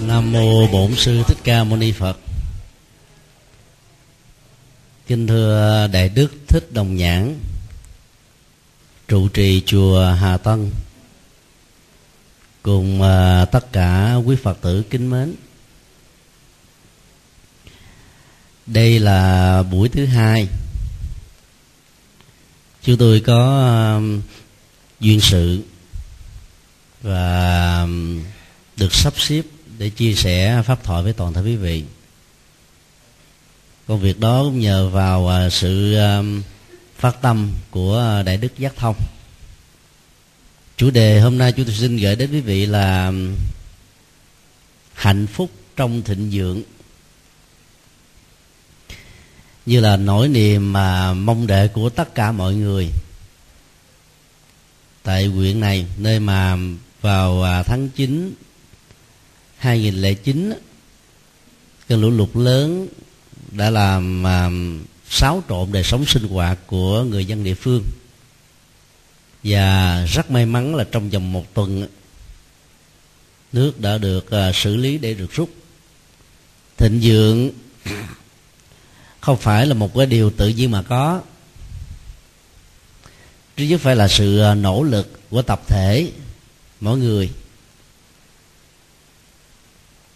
Nam mô Bổn sư Thích Ca Mâu Ni Phật. Kính thưa Đại đức Thích Đồng Nhãn, trụ trì chùa Hà Tân cùng à, tất cả quý Phật tử kính mến. Đây là buổi thứ hai chúng tôi có à, duyên sự và à, được sắp xếp để chia sẻ pháp thoại với toàn thể quý vị. Công việc đó cũng nhờ vào à, sự à, phát tâm của đại đức giác thông. Chủ đề hôm nay chúng tôi xin gửi đến quý vị là hạnh phúc trong thịnh vượng như là nỗi niềm mà mong đợi của tất cả mọi người. Tại huyện này, nơi mà vào à, tháng 9 2009 cơn lũ lụt lớn đã làm à, xáo trộn đời sống sinh hoạt của người dân địa phương. Và rất may mắn là trong vòng một tuần nước đã được à, xử lý để được rút. Thịnh vượng không phải là một cái điều tự nhiên mà có. Chứ nhất phải là sự à, nỗ lực của tập thể mỗi người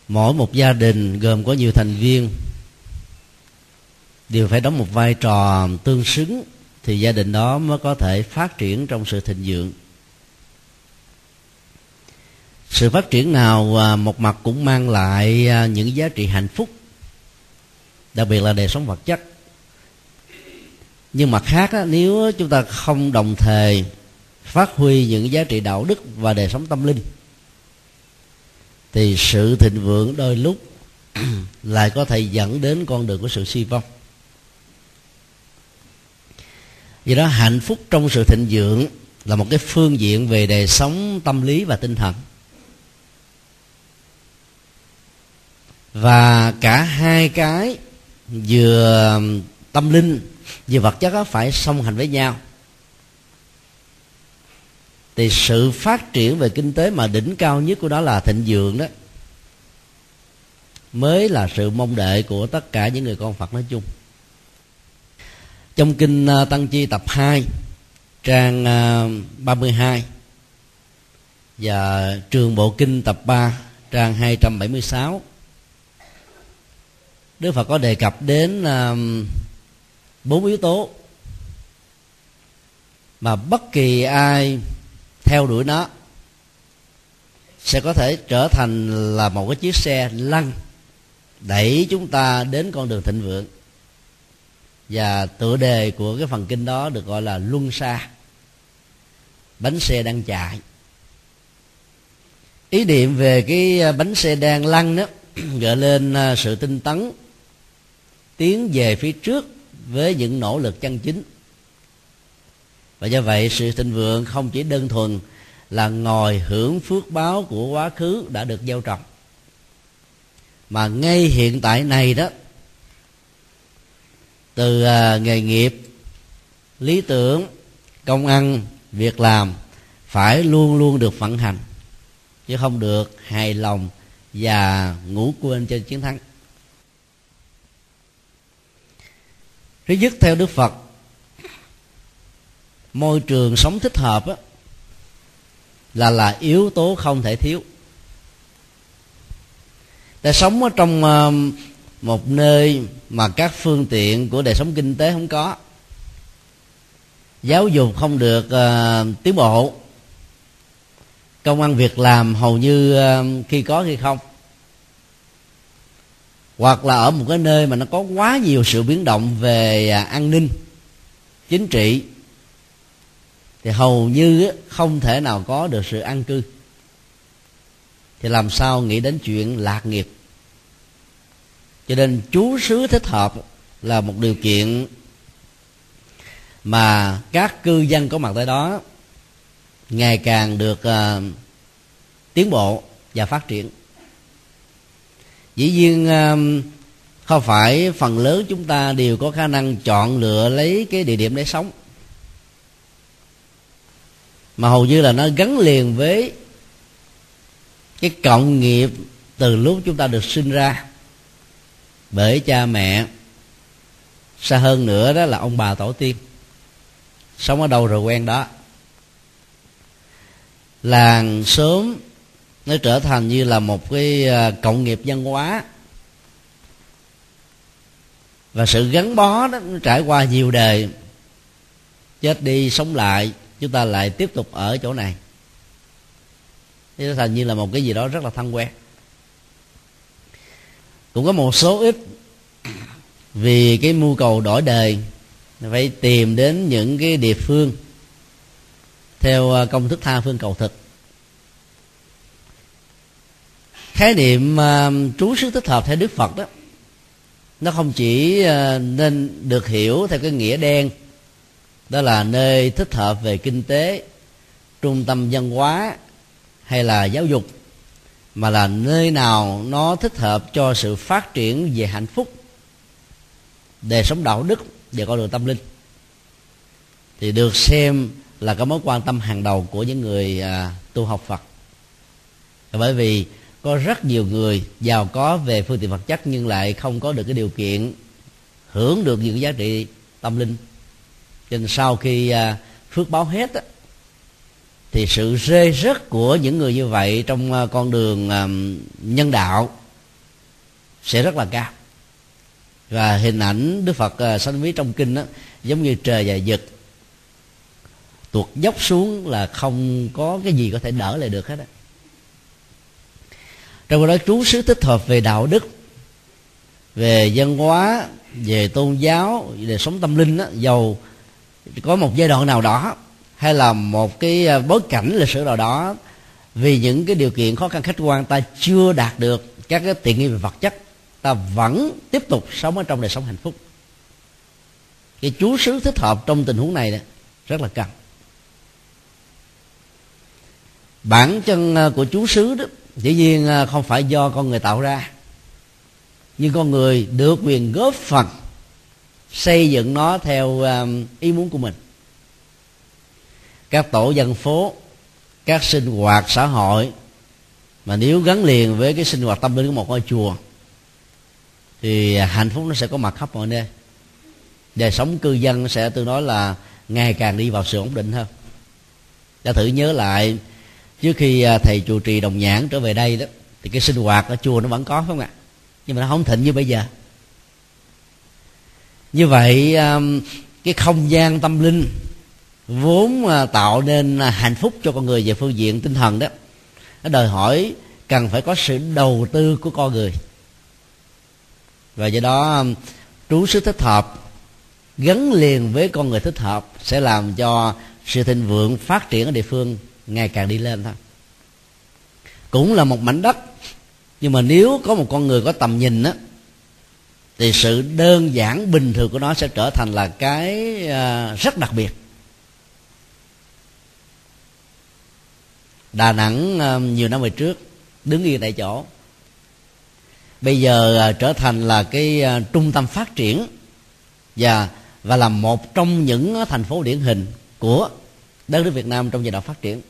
mỗi một gia đình gồm có nhiều thành viên đều phải đóng một vai trò tương xứng, thì gia đình đó mới có thể phát triển trong sự thịnh vượng. Sự phát triển nào à, một mặt cũng mang lại à, những giá trị hạnh phúc, đặc biệt là đời sống vật chất. Nhưng mặt khác nếu chúng ta không đồng thời phát huy những giá trị đạo đức và đời sống tâm linh thì sự thịnh vượng đôi lúc lại có thể dẫn đến con đường của sự suy vong. Vì đó, hạnh phúc trong sự thịnh vượng là một cái phương diện về đời sống tâm lý và tinh thần. Và cả hai cái, vừa tâm linh, vừa vật chất phải song hành với nhau thì sự phát triển về kinh tế mà đỉnh cao nhất của đó là thịnh vượng đó. Mới là sự mong đợi của tất cả những người con Phật nói chung. Trong kinh à, Tăng Chi tập 2 trang à, 32 và trường bộ kinh tập 3 trang 276 Đức Phật có đề cập đến à, bốn yếu tố mà bất kỳ ai theo đuổi nó, sẽ có thể trở thành là một cái chiếc xe lăn đẩy chúng ta đến con đường thịnh vượng. Và tựa đề của cái phần kinh đó được gọi là luân xa, bánh xe đang chạy. Ý niệm về cái à, bánh xe đang lăn đó, gợi lên à, sự tinh tấn, tiến về phía trước với những nỗ lực chân chính và do vậy, sự thịnh vượng không chỉ đơn thuần là ngồi hưởng phước báo của quá khứ đã được gieo trồng. Mà ngay hiện tại này đó, từ à, nghề nghiệp, lý tưởng, công ăn, việc làm phải luôn luôn được vận hành, chứ không được hài lòng và ngủ quên trên chiến thắng. Thứ nhất, theo đức phật môi trường sống thích hợp á, là là yếu tố không thể thiếu. Ta sống ở trong ờ, một nơi mà các phương tiện của đời sống kinh tế không có giáo dục không được uh, tiến bộ công ăn việc làm hầu như uh, khi có khi không. Hoặc là ở một cái nơi mà nó có quá nhiều sự biến động về uh, an ninh chính trị thì hầu như không thể nào có được sự an cư. Thì làm sao nghĩ đến chuyện lạc nghiệp? Cho nên chú xứ thích hợp là một điều kiện mà các cư dân có mặt tại đó ngày càng được uh, tiến bộ và phát triển. Dĩ nhiên uh, không phải phần lớn chúng ta đều có khả năng chọn lựa lấy cái địa điểm để sống mà hầu như là nó gắn liền với cái cộng nghiệp từ lúc chúng ta được sinh ra. Bởi cha mẹ, xa hơn nữa đó là ông bà tổ tiên. Sống ở đâu rồi quen đó. Làng sớm nó trở thành như là một cái à, cộng nghiệp văn hóa. Và sự gắn bó đó nó trải qua nhiều đời. Chết đi, sống lại chúng ta lại tiếp tục ở chỗ này. Nó thành như là một cái gì đó rất là thân quen. Cũng có một số ít vì cái mưu cầu đổi đời phải tìm đến những cái địa phương theo à, công thức tha phương cầu thực. Khái niệm uh, trú xứ thích hợp theo đức phật đó nó không chỉ uh, nên được hiểu theo cái nghĩa đen đó là nơi thích hợp về kinh tế trung tâm văn hóa hay là giáo dục mà là nơi nào nó thích hợp cho sự phát triển về hạnh phúc đời sống đạo đức và con đường tâm linh. Thì được xem là cái mối quan tâm hàng đầu của những người à, tu học Phật. Bởi vì có rất nhiều người giàu có về phương tiện vật chất nhưng lại không có được cái điều kiện hưởng được những giá trị tâm linh nên sau khi à, phước báo hết á, thì sự rê rớt của những người như vậy trong à, con đường à, nhân đạo sẽ rất là cao. Và hình ảnh đức phật sanh ví trong kinh đó giống như trời và giật tuột dốc xuống là không có cái gì có thể đỡ lại được hết á. Trong đó trú xứ tích hợp về đạo đức về văn hóa về tôn giáo về sống tâm linh đó, giàu có một giai đoạn nào đó, hay là một cái ờ, bối cảnh lịch sử nào đó, vì những cái điều kiện khó khăn, khách quan, ta chưa đạt được các cái tiện nghi về vật chất, ta vẫn tiếp tục sống ở trong đời sống hạnh phúc. Cái chú xứ thích hợp trong tình huống này rất là cần. Bản chân ờ, của chú xứ đó, dĩ nhiên ờ, không phải do con người tạo ra, nhưng con người được quyền góp phần xây dựng nó theo um, ý muốn của mình. Các tổ dân phố, các sinh hoạt xã hội, mà nếu gắn liền với cái sinh hoạt tâm linh của một ngôi chùa, thì hạnh phúc nó sẽ có mặt khắp mọi nơi. Đời sống cư dân sẽ, tôi nói là, ngày càng đi vào sự ổn định hơn. Ta thử nhớ lại, trước khi à, thầy chùa trì đồng nhãn trở về đây đó, thì cái sinh hoạt ở chùa nó vẫn có phải không ạ? Nhưng mà nó không thịnh như bây giờ như vậy um, cái không gian tâm linh vốn à, tạo nên à, hạnh phúc cho con người về phương diện tinh thần đó, nó đòi hỏi cần phải có sự đầu tư của con người. Và do đó um, trú xứ thích hợp gắn liền với con người thích hợp sẽ làm cho sự thịnh vượng phát triển ở địa phương ngày càng đi lên thôi. Cũng là một mảnh đất, nhưng mà nếu có một con người có tầm nhìn á thì sự đơn giản bình thường của nó sẽ trở thành là cái à, rất đặc biệt. Đà nẵng à, nhiều năm về trước, đứng yên tại chỗ. Bây giờ à, trở thành là cái trung tâm phát triển và và là một trong những thành phố điển hình của đất nước Việt Nam trong giai đoạn phát triển.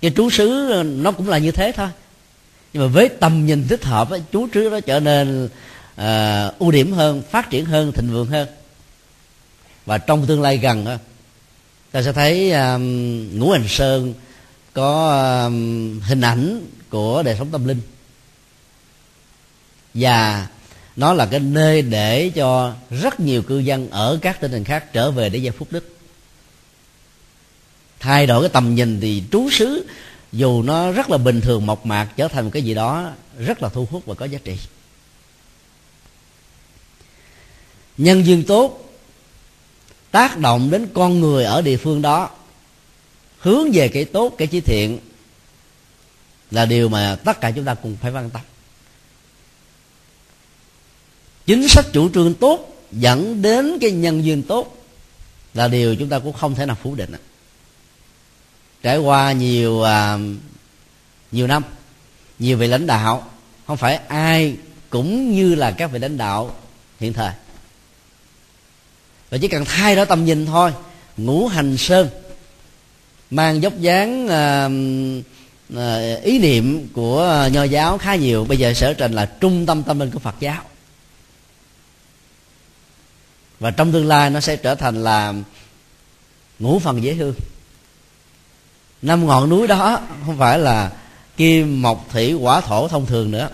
Cái trú xứ nó cũng là như thế thôi. Nhưng mà với tầm nhìn thích hợp chú xứ nó trở nên uh, ưu điểm hơn phát triển hơn thịnh vượng hơn. Và trong tương lai gần ta sẽ thấy um, ngũ hành sơn có um, hình ảnh của đời sống tâm linh. Và nó là cái nơi để cho rất nhiều cư dân ở các tỉnh thành khác trở về để gieo phúc đức. Thay đổi cái tầm nhìn thì trú xứ dù nó rất là bình thường mộc mạc trở thành một cái gì đó rất là thu hút và có giá trị. Nhân duyên tốt tác động đến con người ở địa phương đó hướng về cái tốt cái chí thiện là điều mà tất cả chúng ta cùng phải quan tâm. Chính sách chủ trương tốt dẫn đến cái nhân duyên tốt là điều chúng ta cũng không thể nào phủ định. Trải qua nhiều à, nhiều năm nhiều vị lãnh đạo không phải ai cũng như là các vị lãnh đạo hiện thời và chỉ cần thay đổi tầm nhìn thôi. Ngũ hành sơn. Mang dốc dáng à, à, ý niệm của nho giáo khá nhiều. Bây giờ sở trình là trung tâm tâm linh của phật giáo. Và trong tương lai nó sẽ trở thành là ngũ phần dễ hương năm ngọn núi đó không phải là kim mộc thủy hỏa thổ thông thường nữa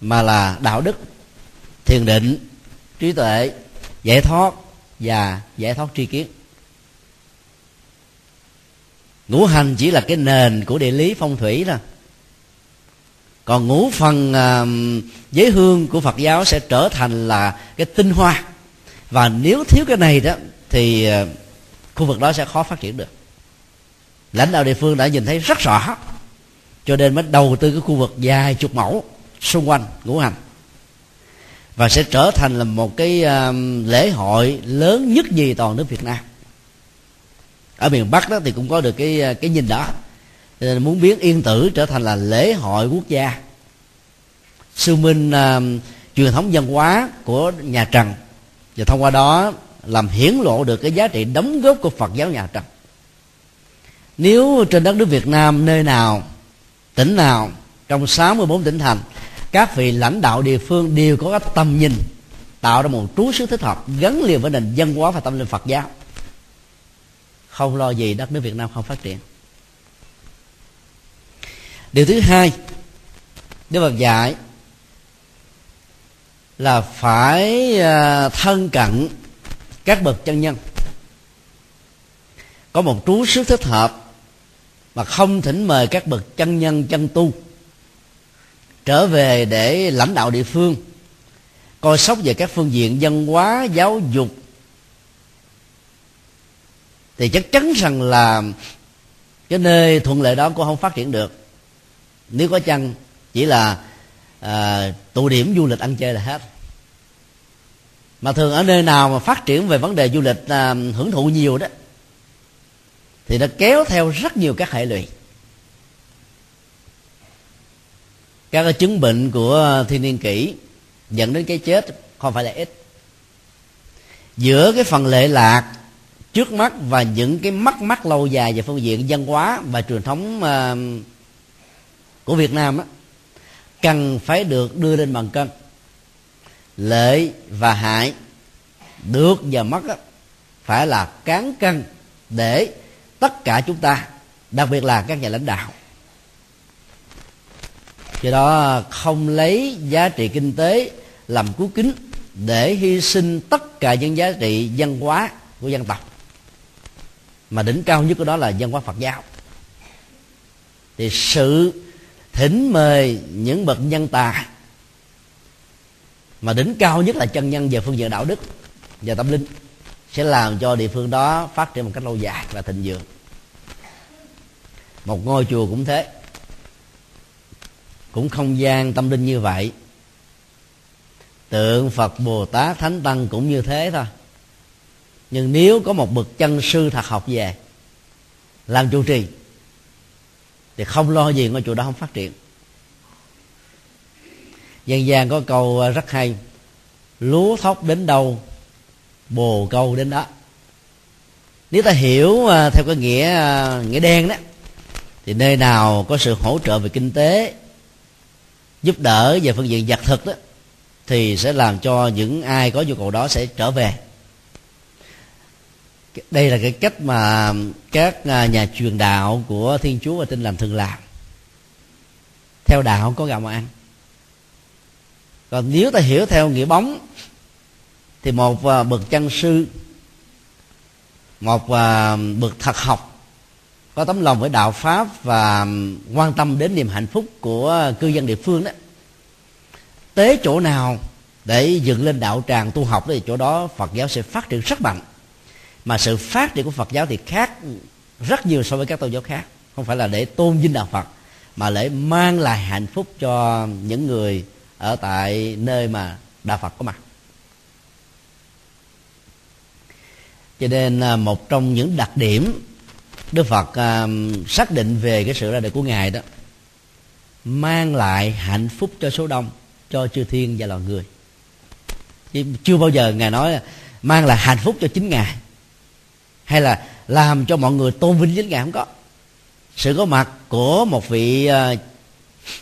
mà là đạo đức thiền định trí tuệ giải thoát và giải thoát tri kiến. Ngũ hành chỉ là cái nền của địa lý phong thủy thôi còn ngũ phần uh, giới hương của phật giáo sẽ trở thành là cái tinh hoa. Và nếu thiếu cái này đó thì uh, khu vực đó sẽ khó phát triển được. Lãnh đạo địa phương đã nhìn thấy rất rõ cho nên mới đầu tư cái khu vực dài chục mẫu xung quanh ngũ hành và sẽ trở thành là một cái um, lễ hội lớn nhất gì toàn nước Việt Nam. Ở miền Bắc đó thì cũng có được cái uh, cái nhìn đó. Nên muốn biến yên tử trở thành là lễ hội quốc gia. Sư minh uh, truyền thống văn hóa của nhà Trần. Và thông qua đó làm hiển lộ được cái giá trị đóng góp của Phật giáo nhà Trần. Nếu trên đất nước Việt Nam nơi nào tỉnh nào trong 64 tỉnh thành các vị lãnh đạo địa phương đều có cái tầm nhìn tạo ra một trú xứ thích hợp gắn liền với nền văn hóa và tâm linh Phật giáo. Không lo gì, đất nước Việt Nam không phát triển. Điều thứ hai, Đức Phật dạy là phải à, thân cận các bậc chân nhân. Có một trú xứ thích hợp mà không thỉnh mời các bậc chân nhân chân tu trở về để lãnh đạo địa phương coi sóc về các phương diện văn hóa giáo dục. Thì chắc chắn rằng là cái nơi thuận lợi đó cũng không phát triển được. Nếu có chăng chỉ là à, tụ điểm du lịch ăn chơi là hết. Mà thường ở nơi nào mà phát triển về vấn đề du lịch à, hưởng thụ nhiều đó thì nó kéo theo rất nhiều các hệ lụy. Các cái chứng bệnh của thiên niên kỷ dẫn đến cái chết không phải là ít. Giữa cái phần lệ lạc trước mắt và những cái mắc mắc lâu dài về phương diện văn hóa và truyền thống uh, của Việt Nam á, cần phải được đưa lên bằng cân. Lợi và hại được và mất á, phải là cán cân để tất cả chúng ta đặc biệt là các nhà lãnh đạo do đó, không lấy giá trị kinh tế làm cứu kính để hy sinh tất cả những giá trị văn hóa của dân tộc. Mà đỉnh cao nhất của đó là văn hóa Phật giáo. Thì sự thỉnh mời những bậc nhân tài mà đỉnh cao nhất là chân nhân về phương diện đạo đức và tâm linh sẽ làm cho địa phương đó phát triển một cách lâu dài và thịnh vượng. Một ngôi chùa cũng thế cũng không gian tâm linh như vậy. Tượng phật bồ tát thánh tăng cũng như thế thôi. Nhưng nếu có một bậc chân sư thật học về, làm chủ trì, thì không lo gì ngôi chùa đó không phát triển. Dân gian có câu à, rất hay, lúa thóc đến đâu, bồ câu đến đó. Nếu ta hiểu à, theo cái nghĩa à, nghĩa đen đó, thì nơi nào có sự hỗ trợ về kinh tế giúp đỡ về phương diện vật thực đó, thì sẽ làm cho những ai có nhu cầu đó sẽ trở về. Đây là cái cách mà các à, nhà truyền đạo của thiên chúa và tin lành thường làm. Theo đạo có gạo mà ăn. Còn nếu ta hiểu theo nghĩa bóng, thì một à, bậc chân sư, một à, bậc thật học có tấm lòng với đạo pháp và quan tâm đến niềm hạnh phúc của cư dân địa phương đó. Tế chỗ nào để dựng lên đạo tràng tu học thì chỗ đó phật giáo sẽ phát triển rất mạnh. Mà sự phát triển của phật giáo thì khác rất nhiều so với các tôn giáo khác. Không phải là để tôn vinh đạo phật, mà để mang lại hạnh phúc cho những người ở tại nơi mà đạo phật có mặt. Cho nên à, một trong những đặc điểm đức phật uh, xác định về cái sự ra đời của ngài đó mang lại hạnh phúc cho số đông cho chư thiên và loài người. Chứ chưa bao giờ ngài nói mang lại hạnh phúc cho chính ngài hay là làm cho mọi người tôn vinh chính ngài không có. Sự có mặt của một vị à,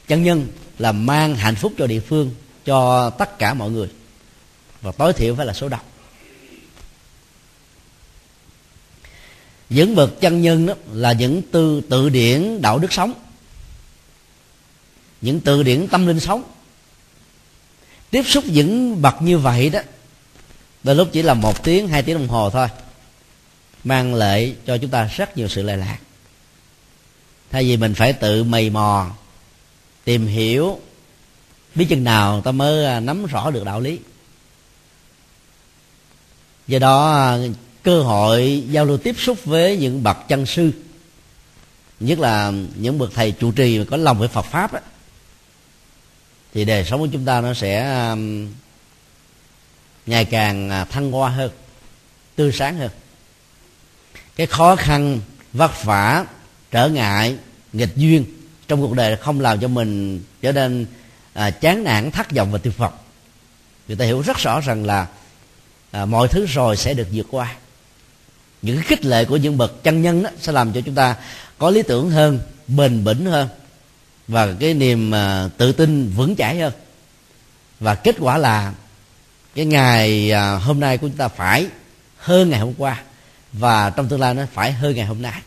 chân nhân là mang hạnh phúc cho địa phương cho tất cả mọi người. Và tối thiểu phải là số đông. Những bậc chân nhân đó là những tư, tự điển đạo đức sống. Những từ điển tâm linh sống. Tiếp xúc những bậc như vậy đó, đôi lúc chỉ là một tiếng, hai tiếng đồng hồ thôi, mang lại cho chúng ta rất nhiều sự lệ lạc. Thay vì mình phải tự mày mò, tìm hiểu, biết chừng nào ta mới à, nắm rõ được đạo lý. Do đó cơ hội giao lưu tiếp xúc với những bậc chân sư. Nhất là những bậc thầy trụ trì có lòng với Phật pháp đó, thì đời sống của chúng ta nó sẽ um, ngày càng à, thăng hoa hơn tươi sáng hơn. Cái khó khăn vất vả trở ngại nghịch duyên trong cuộc đời không làm cho mình trở nên à, chán nản thất vọng và tuyệt vọng. Người ta hiểu rất rõ rằng là à, mọi thứ rồi sẽ được vượt qua những khích lệ của những bậc chân nhân đó sẽ làm cho chúng ta có lý tưởng hơn, bền bỉnh hơn. Và cái niềm à, tự tin vững chãi hơn. Và kết quả là cái ngày à, hôm nay của chúng ta phải hơn ngày hôm qua. Và trong tương lai nó phải hơn ngày hôm nay.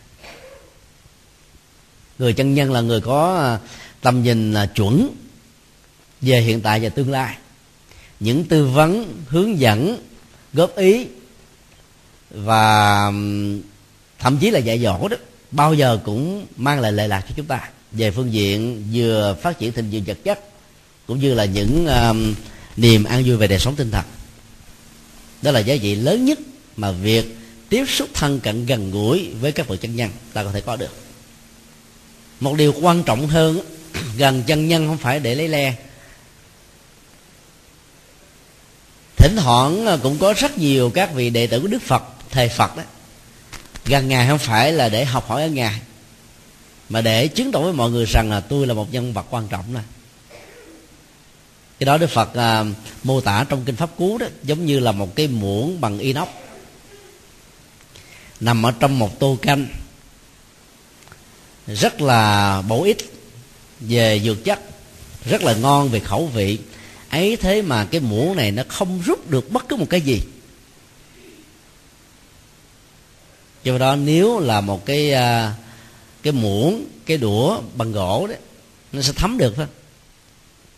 Người chân nhân là người có à, tầm nhìn là chuẩn về hiện tại và tương lai. Những tư vấn, hướng dẫn, góp ý và thậm chí là dạy dỗ đó bao giờ cũng mang lại lệ lạc cho chúng ta. Về phương diện vừa phát triển tình vượng vật chất cũng như là những um, niềm an vui về đời sống tinh thần. Đó là giá trị lớn nhất mà việc tiếp xúc thân cận gần gũi với các bậc chân nhân ta có thể có được. Một điều quan trọng hơn gần chân nhân không phải để lấy le. Thỉnh thoảng ờ, cũng có rất nhiều các vị đệ tử của đức phật thầy phật đó. Gần ngài không phải là để học hỏi ở ngài mà để chứng tỏ với mọi người rằng là tôi là một nhân vật quan trọng này cái đó đức phật à, mô tả trong kinh pháp cú đó giống như là một cái muỗng bằng inox nằm ở trong một tô canh rất là bổ ích về dược chất rất là ngon về khẩu vị. Ấy thế mà cái muỗng này nó không rút được bất cứ một cái gì. Do đó nếu là một cái à, cái muỗng, cái đũa bằng gỗ đấy nó sẽ thấm được thôi.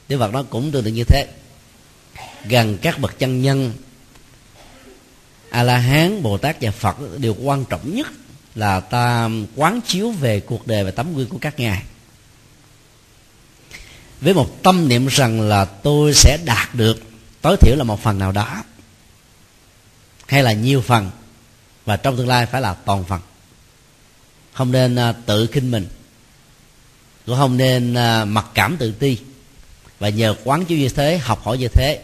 Đức Phật nó cũng tương tự như thế. Gần các bậc chân nhân, a la hán, bồ tát và phật điều quan trọng nhất là ta quán chiếu về cuộc đời và tấm gương của các ngài. Với một tâm niệm rằng là tôi sẽ đạt được, tối thiểu là một phần nào đó, hay là nhiều phần và trong tương lai phải là toàn phần. Không nên à, tự khinh mình. Cũng không nên à, mặc cảm tự ti. Và nhờ quán chiếu như thế học hỏi như thế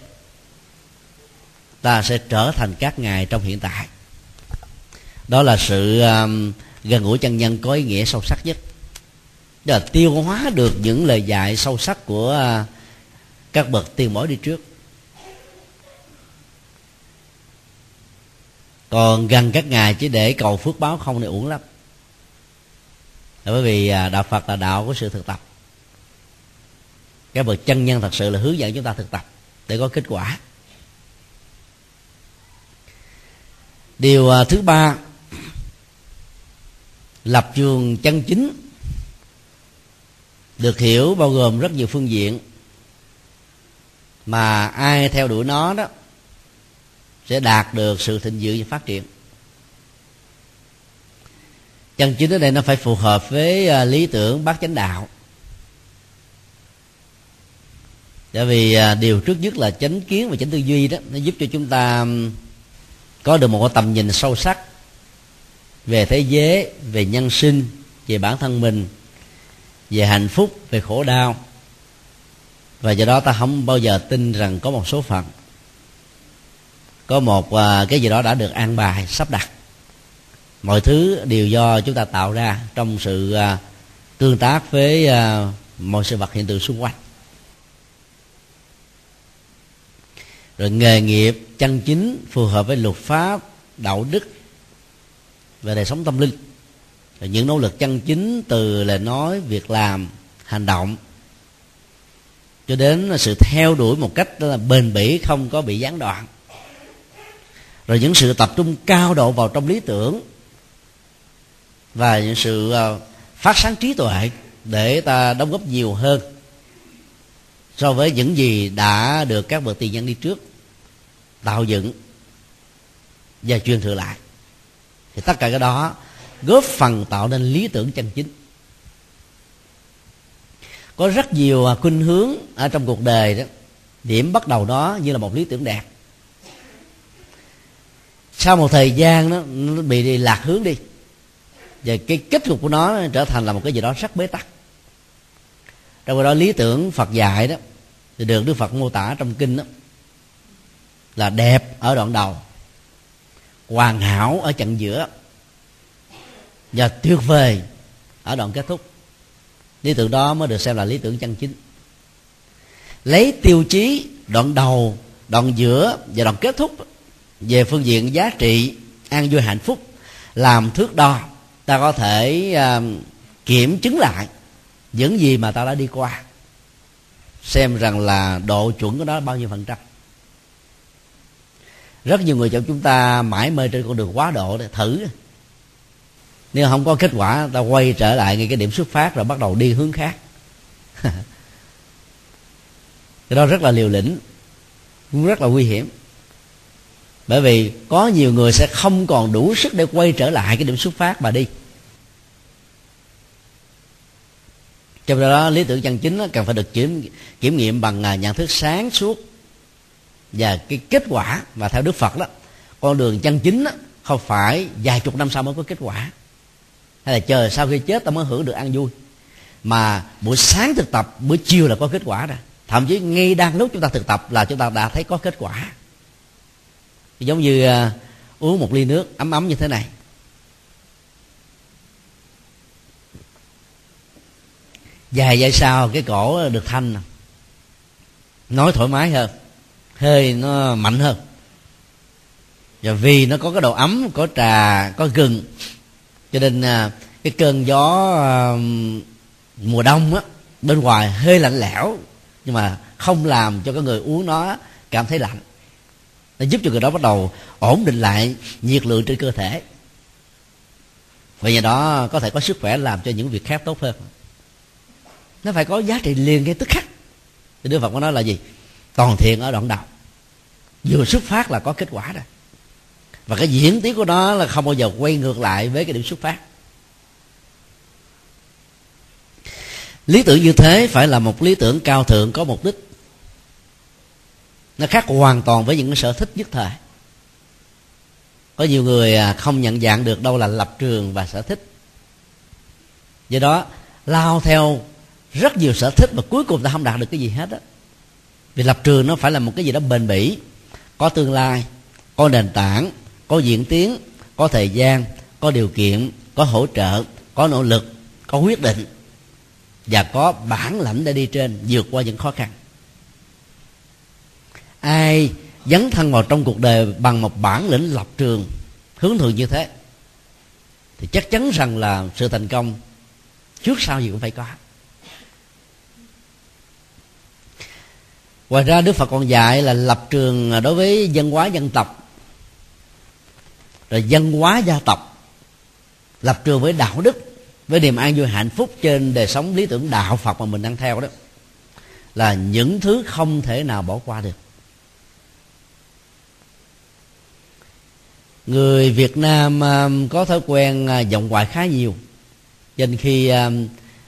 ta sẽ trở thành các ngài trong hiện tại. Đó là sự à, gần gũi chân nhân có ý nghĩa sâu sắc nhất. Đó là tiêu hóa được những lời dạy sâu sắc của uh, các bậc tiền bối đi trước. Còn gần các ngài chỉ để cầu phước báo không thì uổng lắm. Bởi vì à, đạo phật là đạo của sự thực tập. Cái bậc chân nhân thật sự là hướng dẫn chúng ta thực tập để có kết quả. Điều à, thứ ba, lập trường chân chính được hiểu bao gồm rất nhiều phương diện mà ai theo đuổi nó đó sẽ đạt được sự thịnh vượng và phát triển. Chân chính ở đây nó phải phù hợp với à, lý tưởng bát chánh đạo. Tại vì à, điều trước nhất là chánh kiến và chánh tư duy đó, nó giúp cho chúng ta có được một tầm nhìn sâu sắc về thế giới, về nhân sinh, về bản thân mình, về hạnh phúc, về khổ đau. Và do đó ta không bao giờ tin rằng có một số phận có một à, cái gì đó đã được an bài sắp đặt. Mọi thứ đều do chúng ta tạo ra trong sự uh, tương tác với uh, mọi sự vật hiện tượng xung quanh. Rồi nghề nghiệp chân chính phù hợp với luật pháp đạo đức về đời sống tâm linh. Những nỗ lực chân chính từ lời nói việc làm hành động. Cho đến sự theo đuổi một cách là bền bỉ không có bị gián đoạn rồi những sự tập trung cao độ vào trong lý tưởng và những sự ờ, phát sáng trí tuệ để ta đóng góp nhiều hơn so với những gì đã được các bậc tiền nhân đi trước tạo dựng và truyền thừa lại. Thì tất cả cái đó góp phần tạo nên lý tưởng chân chính. Có rất nhiều ờ, khuynh hướng ở trong cuộc đời đó, điểm bắt đầu đó như là một lý tưởng đẹp sau một thời gian đó, nó bị đi lạc hướng đi. Và cái kết cục của nó trở thành là một cái gì đó rất bế tắc. Trong đó, lý tưởng phật dạy đó, thì được đức phật mô tả trong kinh đó, là đẹp ở đoạn đầu, hoàn hảo ở chặng giữa, và tuyệt vời ở đoạn kết thúc. Lý tưởng đó mới được xem là lý tưởng chân chính. Lấy tiêu chí đoạn đầu, đoạn giữa và đoạn kết thúc về phương diện giá trị an vui hạnh phúc làm thước đo ta có thể uh, kiểm chứng lại những gì mà ta đã đi qua xem rằng là độ chuẩn của nó bao nhiêu phần trăm. Rất nhiều người trong chúng ta mãi mê trên con đường quá độ để thử. Nếu không có kết quả ta quay trở lại ngay cái điểm xuất phát rồi bắt đầu đi hướng khác. Cái đó rất là liều lĩnh cũng rất là nguy hiểm bởi vì có nhiều người sẽ không còn đủ sức để quay trở lại cái điểm xuất phát mà đi. Trong đó lý tưởng chân chính cần phải được kiểm kiểm nghiệm bằng à, nhận thức sáng suốt và cái kết quả và theo đức phật đó. Con đường chân chính đó, không phải vài chục năm sau mới có kết quả. Hay là chờ sau khi chết ta mới hưởng được an vui. Mà buổi sáng thực tập buổi chiều là có kết quả rồi. Thậm chí ngay đang lúc chúng ta thực tập là chúng ta đã thấy có kết quả giống như uh, uống một ly nước ấm ấm như thế này. Vài giây sau cái cổ được thanh nói thoải mái hơn hơi nó mạnh hơn. Và vì nó có cái độ ấm có trà có gừng cho nên à, cái cơn gió à, mùa đông á bên ngoài hơi lạnh lẽo nhưng mà không làm cho cái người uống nó cảm thấy lạnh nó giúp cho người đó bắt đầu ổn định lại nhiệt lượng trên cơ thể. Và nhờ đó có thể có sức khỏe làm cho những việc khác tốt hơn. Nó phải có giá trị liền ngay tức khắc. Thì đức phật có nói là gì? Toàn thiện ở đoạn đầu. Vừa xuất phát là có kết quả rồi. Và cái diễn tiến của nó là không bao giờ quay ngược lại với cái điểm xuất phát. Lý tưởng như thế phải là một lý tưởng cao thượng có mục đích nó khác hoàn toàn với những cái sở thích nhất thời. Có nhiều người à, không nhận dạng được đâu là lập trường và sở thích. Do đó, lao theo rất nhiều sở thích mà cuối cùng ta không đạt được cái gì hết á. Vì lập trường nó phải là một cái gì đó bền bỉ, có tương lai, có nền tảng, có diễn tiến, có thời gian, có điều kiện, có hỗ trợ, có nỗ lực, có quyết định và có bản lãnh để đi trên vượt qua những khó khăn ai dấn thân vào trong cuộc đời bằng một bản lĩnh lập trường, hướng thượng như thế, thì chắc chắn rằng là sự thành công trước sau gì cũng phải có. Ngoài ra đức phật còn dạy là lập trường đối với dân hóa dân tộc. Rồi dân hóa gia tộc lập trường với đạo đức, với niềm an vui hạnh phúc trên đời sống lý tưởng đạo phật mà mình đang theo đó, là những thứ không thể nào bỏ qua được. Người việt nam um, có thói quen à, uh, ngoại khá nhiều. Nên khi um,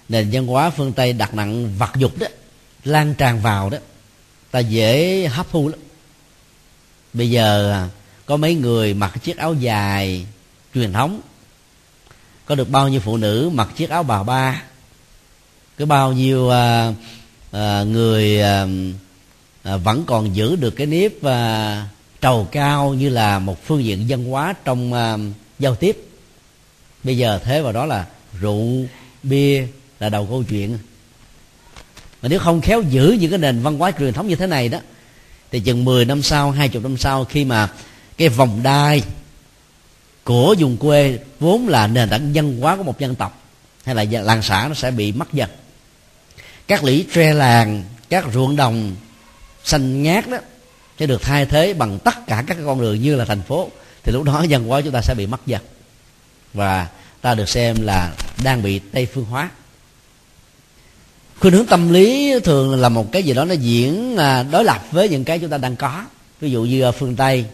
nền văn hóa phương tây đặt nặng vật dục đó lan tràn vào đó ta dễ hấp thu lắm. Bây giờ có mấy người mặc chiếc áo dài truyền thống. Có được bao nhiêu phụ nữ mặc chiếc áo bà ba? Có bao nhiêu à, à, người à, à, vẫn còn giữ được cái nếp à, trầu cao như là một phương diện văn hóa trong uh, giao tiếp. Bây giờ thế vào đó là rượu bia là đầu câu chuyện. Mà nếu không khéo giữ những cái nền văn hóa truyền thống như thế này đó thì chừng 10 năm sau, 20 năm sau khi mà cái vòng đai của vùng quê vốn là nền tảng văn hóa của một dân tộc hay là làng xã nó sẽ bị mất dần. Các lũy tre làng các ruộng đồng xanh ngát đó sẽ được thay thế bằng tất cả các con đường như là thành phố thì lúc đó dân hóa chúng ta sẽ bị mất dần. Và ta được xem là đang bị tây phương hóa. Khuynh hướng tâm lý thường là một cái gì đó nó diễn à, đối lập với những cái chúng ta đang có. Ví dụ như ở phương tây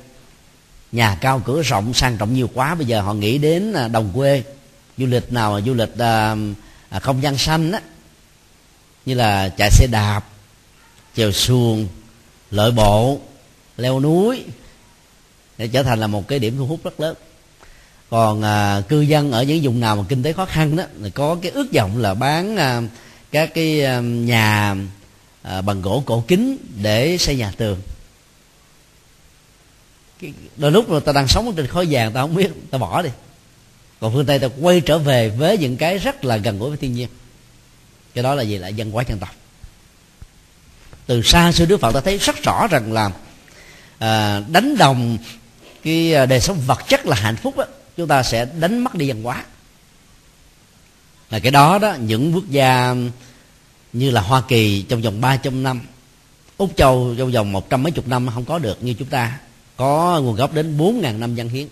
nhà cao cửa rộng sang trọng nhiều quá bây giờ họ nghĩ đến à, đồng quê du lịch nào du lịch à, à, không gian xanh á như là chạy xe đạp chèo xuồng lội bộ leo núi để trở thành là một cái điểm thu hút rất lớn. Còn à, cư dân ở những vùng nào mà kinh tế khó khăn đó thì có cái ước vọng là bán à, các cái à, nhà à, bằng gỗ cổ kính để xây nhà tường. Đôi lúc mà ta đang sống trên khói vàng ta không biết ta bỏ đi. Còn phương tây ta quay trở về với những cái rất là gần gũi với thiên nhiên. Cái đó là gì? Là dân hóa dân tộc. Từ xa xưa đức phật ta thấy rất rõ rằng là à, đánh đồng cái à, đời sống vật chất là hạnh phúc đó, chúng ta sẽ đánh mất đi văn hóa. Là cái đó đó những quốc gia như là Hoa Kỳ trong vòng 300 năm Úc Châu trong vòng một trăm mấy chục năm không có được như chúng ta có nguồn gốc đến bốn ngàn năm văn hiến.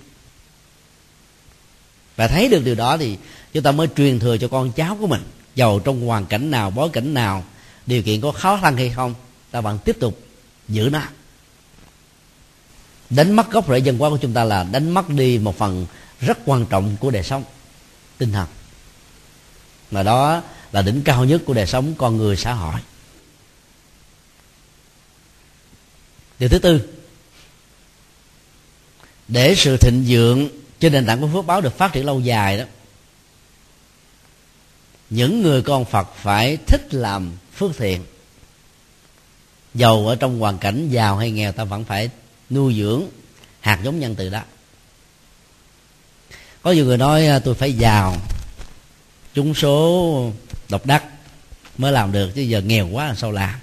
Và thấy được điều đó thì chúng ta mới truyền thừa cho con cháu của mình giàu trong hoàn cảnh nào bối cảnh nào điều kiện có khó khăn hay không ta vẫn tiếp tục giữ nó đánh mất gốc rễ dân hóa của chúng ta là đánh mất đi một phần rất quan trọng của đời sống, tinh thần. Mà đó là đỉnh cao nhất của đời sống con người xã hội. Điều thứ tư, để sự thịnh vượng trên nền tảng của phước báo được phát triển lâu dài đó, những người con phật phải thích làm phước thiện. Giàu ở trong hoàn cảnh giàu hay nghèo, ta vẫn phải nuôi dưỡng hạt giống nhân từ đó. Có nhiều người nói à, tôi phải giàu, trúng số độc đắc mới làm được, chứ giờ nghèo quá, làm sao làm?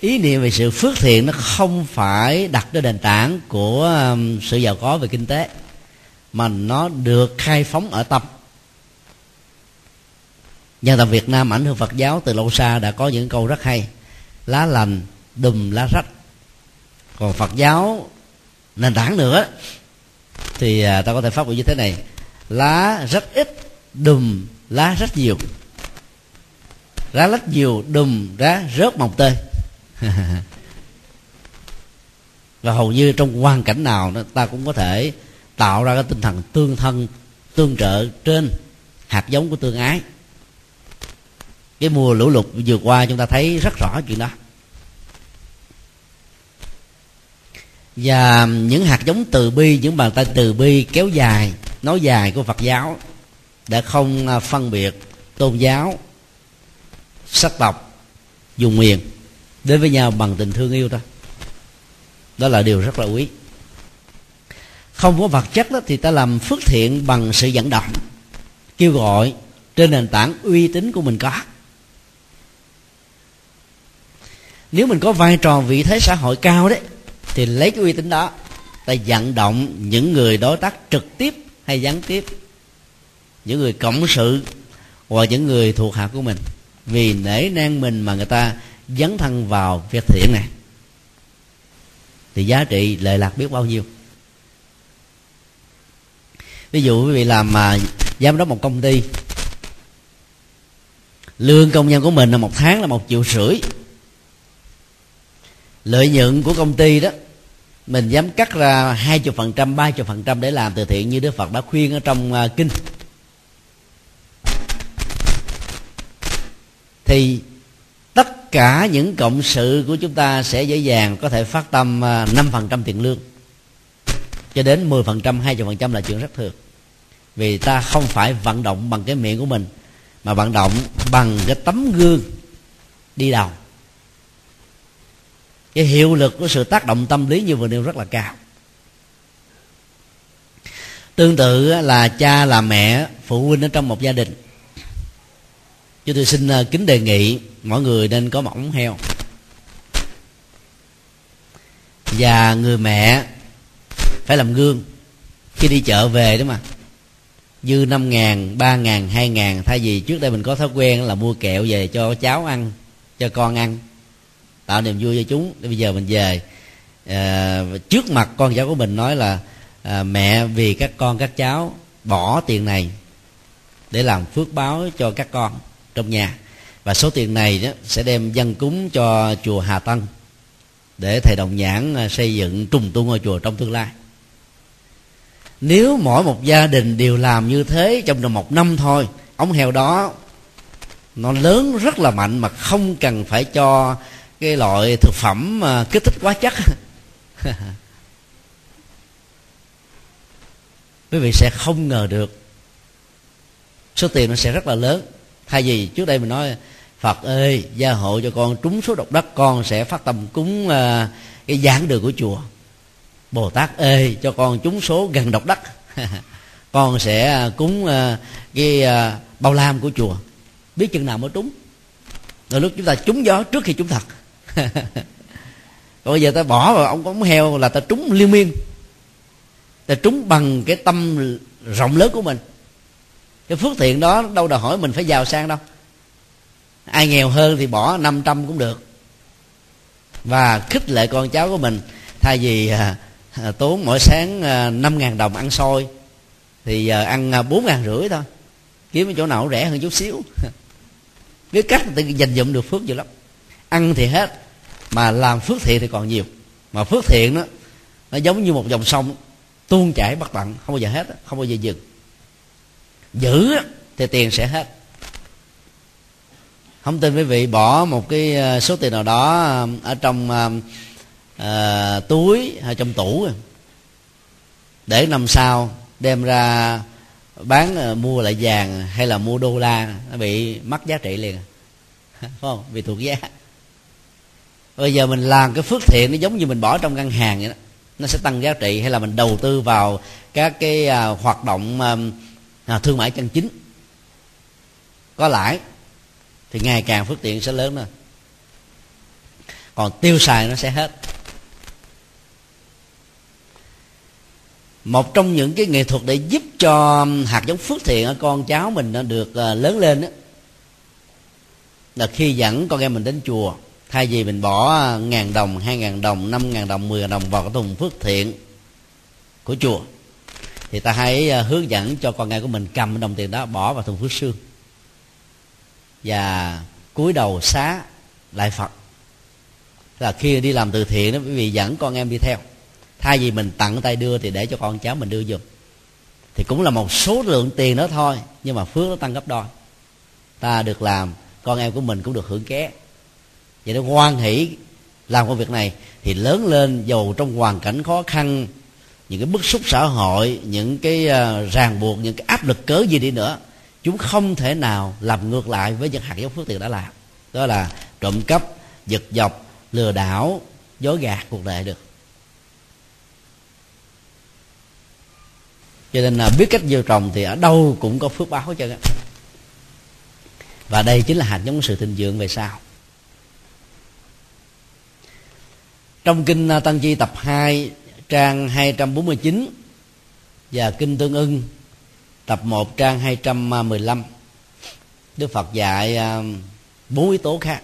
Ý niệm về sự phước thiện nó không phải đặt trên nền tảng của um, sự giàu có về kinh tế, mà nó được khai phóng ở tâm. Nhà tập Việt Nam ảnh hưởng Phật giáo từ lâu xa đã có những câu rất hay, lá lành đùm lá rách còn Phật giáo nền tảng nữa, thì à, ta có thể phát biểu như thế này. Lá rất ít, đùm lá rất nhiều. Lá rất nhiều, đùm lá rớt mồng tơi. Và hầu như trong hoàn cảnh nào ta cũng có thể tạo ra cái tinh thần tương thân, tương trợ trên hạt giống của tương ái. Cái mùa lũ lụt vừa qua chúng ta thấy rất rõ chuyện đó. Và những hạt giống từ bi, những bàn tay từ bi kéo dài, nói dài của phật giáo đã không à, phân biệt tôn giáo, sắc tộc dùng miền đến với nhau bằng tình thương yêu thôi đó là điều rất là quý. Không có vật chất đó thì ta làm phước thiện bằng sự dẫn động, kêu gọi trên nền tảng uy tín của mình có. Nếu mình có vai trò vị thế xã hội cao đấy thì lấy cái uy tín đó, ta vận động những người đối tác trực tiếp hay gián tiếp, những người cộng sự hoặc những người thuộc hạ của mình. Vì nể nang mình mà người ta dấn thân vào việc thiện này, thì giá trị lệ lạc biết bao nhiêu. Ví dụ quý vị làm mà giám đốc một công ty, lương công nhân của mình là một tháng là một triệu rưỡi. Lợi nhuận của công ty đó mình dám cắt ra hai chục phần trăm, ba chục phần trăm để làm từ thiện như đức phật đã khuyên ở trong à, kinh. Thì tất cả những cộng sự của chúng ta sẽ dễ dàng có thể phát tâm à, năm phần trăm tiền lương. Cho đến 10% 20% là chuyện rất thường. Vì ta không phải vận động bằng cái miệng của mình, mà vận động bằng cái tấm gương đi đầu cái hiệu lực của sự tác động tâm lý như vừa nêu rất là cao. Tương tự là cha là mẹ, phụ huynh ở trong một gia đình. Cho tôi xin à, kính đề nghị mọi người nên có mỏng heo. Và người mẹ phải làm gương khi đi chợ về đó mà. Dư năm ngàn, ba ngàn, hai ngàn, thay vì trước đây mình có thói quen là mua kẹo về cho cháu ăn, cho con ăn tạo niềm vui cho chúng. Để bây giờ mình về à, trước mặt con cháu của mình nói là à, mẹ vì các con các cháu bỏ tiền này để làm phước báo cho các con trong nhà. Và số tiền này đó sẽ đem dân cúng cho chùa Hà Tân để thầy đồng nhãn à, xây dựng trùng tu ngôi chùa trong tương lai. Nếu mỗi một gia đình đều làm như thế trong vòng một năm thôi ống heo đó nó lớn rất là mạnh mà không cần phải cho cái loại thực phẩm mà kích thích quá chất quý vị sẽ không ngờ được số tiền nó sẽ rất là lớn. Thay vì trước đây mình nói phật ơi gia hộ cho con trúng số độc đắc con sẽ phát tâm cúng uh, cái giảng đường của chùa. Bồ tát ơi cho con trúng số gần độc đắc. Con sẽ à, cúng uh, cái uh, bao lam của chùa. Biết chừng nào mới trúng. Rồi lúc chúng ta trúng gió trước khi trúng thật. còn bây giờ ta bỏ vào ông ống heo là ta trúng liên miên. Ta trúng bằng cái tâm rộng lớn của mình. Cái phước thiện đó đâu đòi hỏi mình phải giàu sang đâu. Ai nghèo hơn thì bỏ 500 cũng được. Và khích lệ con cháu của mình. Thay vì à, à tốn mỗi sáng à, năm ngàn đồng ăn xôi thì giờ ăn à, bốn ngàn rưỡi thôi. Kiếm chỗ nào rẻ hơn chút xíu. Cái cách tự dành dụm được phước dữ lắm. Ăn thì hết mà làm phước thiện thì còn nhiều. Mà phước thiện đó nó giống như một dòng sông tuôn chảy bất tận không bao giờ hết không bao giờ dừng. Giữ thì tiền sẽ hết. Không tin quý vị bỏ một cái ờ, số tiền nào đó ờ, ở trong uh, túi hay trong tủ à, để năm sau đem ra bán mua lại vàng hay là mua đô la nó bị mất giá trị liền. Phải không? Vì thuộc giá bây giờ mình làm cái phước thiện nó giống như mình bỏ trong ngân hàng vậy đó. Nó sẽ tăng giá trị hay là mình đầu tư vào các cái uh, hoạt động uh, thương mại chân chính. Có lãi thì ngày càng phước tiện sẽ lớn hơn. Còn tiêu xài nó sẽ hết. Một trong những cái nghệ thuật để giúp cho hạt giống phước thiện ở con cháu mình nó được lớn lên đó là khi dẫn con em mình đến chùa thay vì mình bỏ à, ngàn đồng, hai ngàn đồng, năm ngàn đồng, mười ngàn đồng vào cái thùng phước thiện của chùa thì ta hãy à, hướng dẫn cho con em của mình cầm đồng tiền đó bỏ vào thùng phước sương và cúi đầu xá lại phật. Là khi đi làm từ thiện đó, quý vị dẫn con em đi theo. Thay vì mình tặng tay đưa thì để cho con cháu mình đưa giùm thì cũng là một số lượng tiền đó thôi, nhưng mà phước nó tăng gấp đôi. Ta được làm, con em của mình cũng được hưởng ké vậy nó hoan hỷ làm công việc này thì lớn lên giàu trong hoàn cảnh khó khăn những cái bức xúc xã hội những cái uh, ràng buộc những cái áp lực cớ gì đi nữa chúng không thể nào làm ngược lại với những hạt giống phước tiền đã làm. Đó là trộm cắp giật dọc lừa đảo dối gạt cuộc đời được. Cho nên là biết cách gieo trồng thì ở đâu cũng có phước báo cho và đây chính là hạt giống sự thịnh vượng về sau. Trong kinh à, Tăng Chi tập 2 trang 249 và kinh Tương ưng, tập 1 trang 215 Đức Phật dạy à, bốn yếu tố khác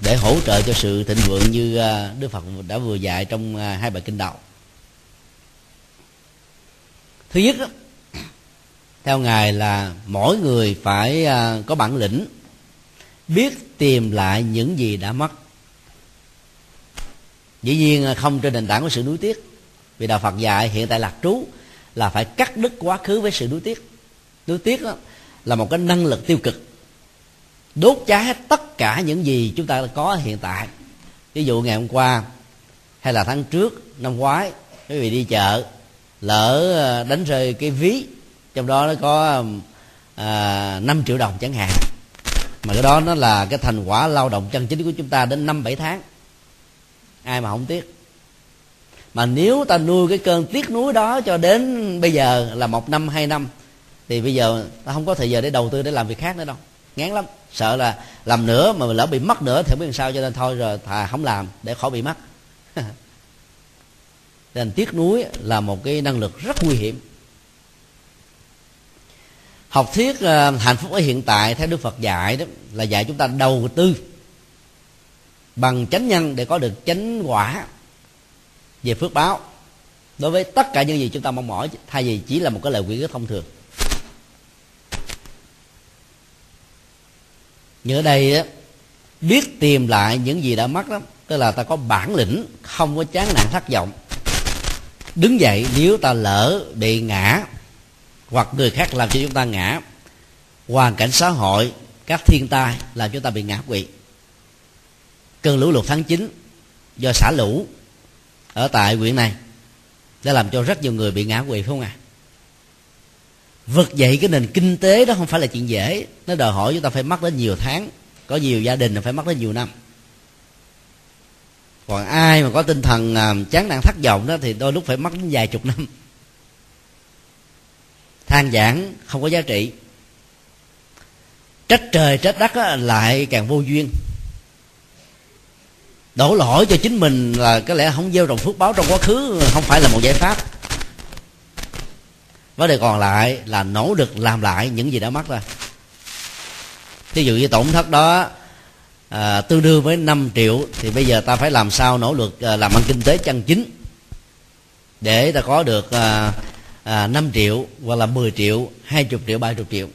để hỗ trợ cho sự thịnh vượng như à, Đức Phật đã vừa dạy trong hai bài kinh đầu. Thứ nhất theo ngài là mỗi người phải có bản lĩnh, biết tìm lại những gì đã mất dĩ nhiên không trên nền tảng của sự nuối tiếc. Vì đạo phật dạy hiện tại lạc trú là phải cắt đứt quá khứ với sự nuối tiếc. Nuối tiếc đó là một cái năng lực tiêu cực. Đốt cháy hết tất cả những gì chúng ta có hiện tại. Ví dụ ngày hôm qua hay là tháng trước năm ngoái quý vị đi chợ lỡ ờ, đánh rơi cái ví trong đó nó có à, 5 triệu đồng chẳng hạn. Mà cái đó nó là cái thành quả lao động chân chính của chúng ta đến năm bảy tháng ai mà không tiếc. Mà nếu ta nuôi cái cơn tiếc nuối đó cho đến bây giờ là một năm, hai năm, thì bây giờ ta không có thời giờ để đầu tư để làm việc khác nữa đâu. Ngán lắm. Sợ là làm nữa mà lỡ bị mất nữa thì không biết làm sao, cho nên thôi rồi thà không làm để khỏi bị mất. Nên tiếc nuối là một cái năng lực rất nguy hiểm. Học thuyết ờ, hạnh phúc ở hiện tại theo đức phật dạy đó là dạy chúng ta đầu tư bằng chánh nhân để có được chánh quả. Về phước báo, đối với tất cả những gì chúng ta mong mỏi, thay vì chỉ là một cái lời quy ước thông thường. Như ở đây biết tìm lại những gì đã mất đó tức là ta có bản lĩnh, không có chán nản thất vọng. Đứng dậy, nếu ta lỡ bị ngã, hoặc người khác làm cho chúng ta ngã, hoàn cảnh xã hội, các thiên tai làm chúng ta bị ngã quỵ cơn lũ lụt tháng 9 do xả lũ ở tại huyện này đã làm cho rất nhiều người bị ngã quỵ, phải không à vực dậy cái nền kinh tế đó không phải là chuyện dễ. Nó đòi hỏi chúng ta phải mất đến nhiều tháng, có nhiều gia đình là phải mất đến nhiều năm. Còn ai mà có tinh thần à, chán nản thất vọng đó thì đôi lúc phải mất đến vài chục năm. Than giảng không có giá trị. Trách trời trách đất lại càng vô duyên đổ lỗi cho chính mình là có lẽ không gieo trồng phước báo trong quá khứ không phải là một giải pháp vấn đề còn lại là nỗ lực làm lại những gì đã mất ra. ví dụ như tổn thất đó à, tương đương với 5 triệu thì bây giờ ta phải làm sao nỗ lực à, làm ăn kinh tế chân chính để ta có được à, à, 5 triệu hoặc là 10 triệu 20 triệu 30 triệu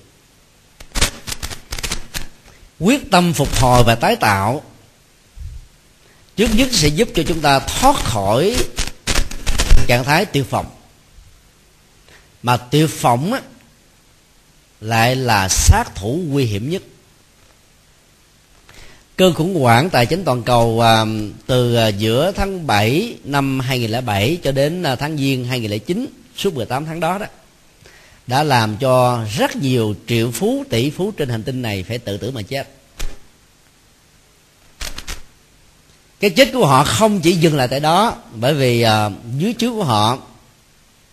quyết tâm phục hồi và tái tạo trước nhất sẽ giúp cho chúng ta thoát khỏi trạng thái tiêu phòng mà tiêu phòng á, lại là sát thủ nguy hiểm nhất. Cơn khủng hoảng tài chính toàn cầu à, từ à, giữa tháng 7 năm 2007 cho đến à, tháng Giêng 2009 suốt 18 tháng đó đó đã làm cho rất nhiều triệu phú tỷ phú trên hành tinh này phải tự tử mà chết. Cái chết của họ không chỉ dừng lại tại đó bởi vì uh, dưới trước của họ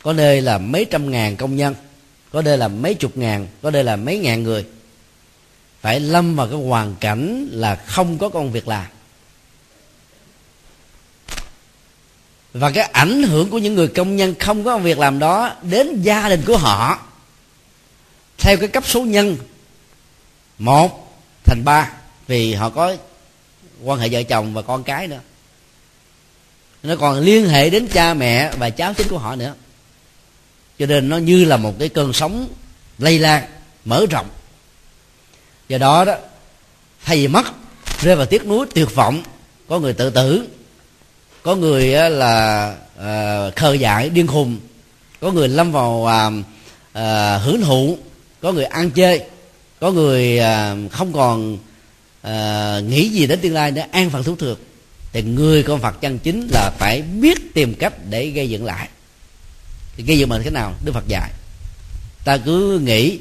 có nơi là mấy trăm ngàn công nhân có nơi là mấy chục ngàn có nơi là mấy ngàn người. Phải lâm vào cái hoàn cảnh là không có công việc làm. Và cái ảnh hưởng của những người công nhân không có công việc làm đó đến gia đình của họ theo cái cấp số nhân một thành ba vì họ có quan hệ vợ chồng và con cái nữa. Nó còn liên hệ đến cha mẹ và cháu chính của họ nữa. Cho nên nó như là một cái cơn sóng lây lan mở rộng. Do đó đó thay vì mất rơi vào tiếc nuối tuyệt vọng. Có người tự tử có người là uh, khờ dại điên khùng. Có người lâm vào uh, uh, hưởng thụ có người ăn chơi có người uh, không còn à, nghĩ gì đến tương lai để an phận thủ thường thì người con phật chân chính là phải biết tìm cách để gây dựng lại. Thì gây dựng mình thế nào? Đức phật dạy. Ta cứ nghĩ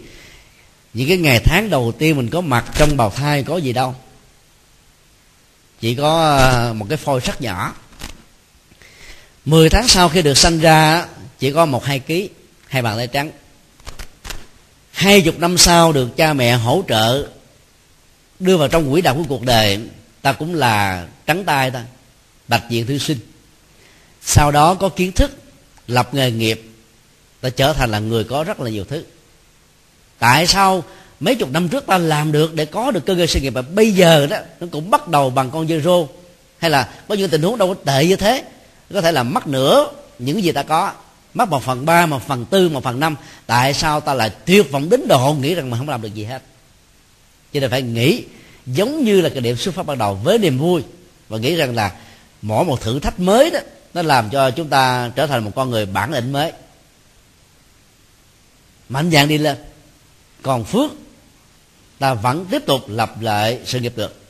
những cái ngày tháng đầu tiên mình có mặt trong bào thai có gì đâu. Chỉ có ờ, một cái phôi rất nhỏ. 10 tháng sau khi được sanh ra chỉ có một hai ký hai bàn tay trắng. Hai chục năm sau được cha mẹ hỗ trợ đưa vào trong quỹ đạo của cuộc đời, ta cũng là trắng tay ta, bạch diện thư sinh. Sau đó có kiến thức, lập nghề nghiệp, ta trở thành là người có rất là nhiều thứ. Tại sao mấy chục năm trước ta làm được để có được cơ ngơi sự nghiệp mà bây giờ đó, nó cũng bắt đầu bằng con dơ rô? Hay là có những tình huống đâu có tệ như thế, có thể là mất nửa những gì ta có mất một phần ba, một phần tư, một phần năm. Tại sao ta lại tuyệt vọng đến độ nghĩ rằng mình không làm được gì hết? Cho nên phải nghĩ giống như là cái điểm xuất phát ban đầu với niềm vui và nghĩ rằng là mỗi một thử thách mới đó nó làm cho chúng ta trở thành một con người bản lĩnh mới. Mạnh dạn đi lên. Còn phước ta vẫn tiếp tục lập lại sự nghiệp được.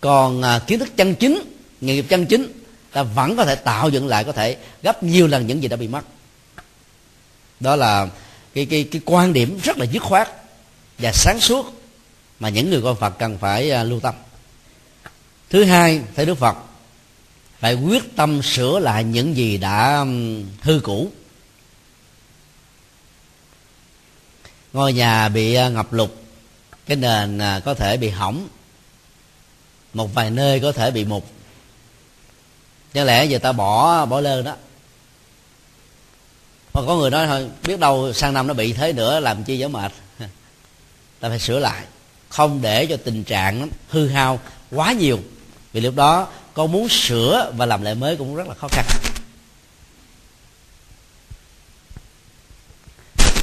Còn à, kiến thức chân chính nghề nghiệp chân chính ta vẫn có thể tạo dựng lại có thể gấp nhiều lần những gì đã bị mất. Đó là cái cái cái quan điểm rất là dứt khoát và sáng suốt mà những người con Phật cần phải à, lưu tâm. Thứ hai thầy Đức Phật, phải quyết tâm sửa lại những gì đã hư cũ. Ngôi nhà bị à, ngập lụt, cái nền à, có thể bị hỏng, một vài nơi có thể bị mục. Chẳng lẽ giờ ta bỏ bỏ lơ đó. Mà có người nói thôi, biết đâu sang năm nó bị thế nữa, làm chi dở mệt ta phải sửa lại. Không để cho tình trạng hư hao quá nhiều. Vì lúc đó, con muốn sửa và làm lại mới cũng rất là khó khăn.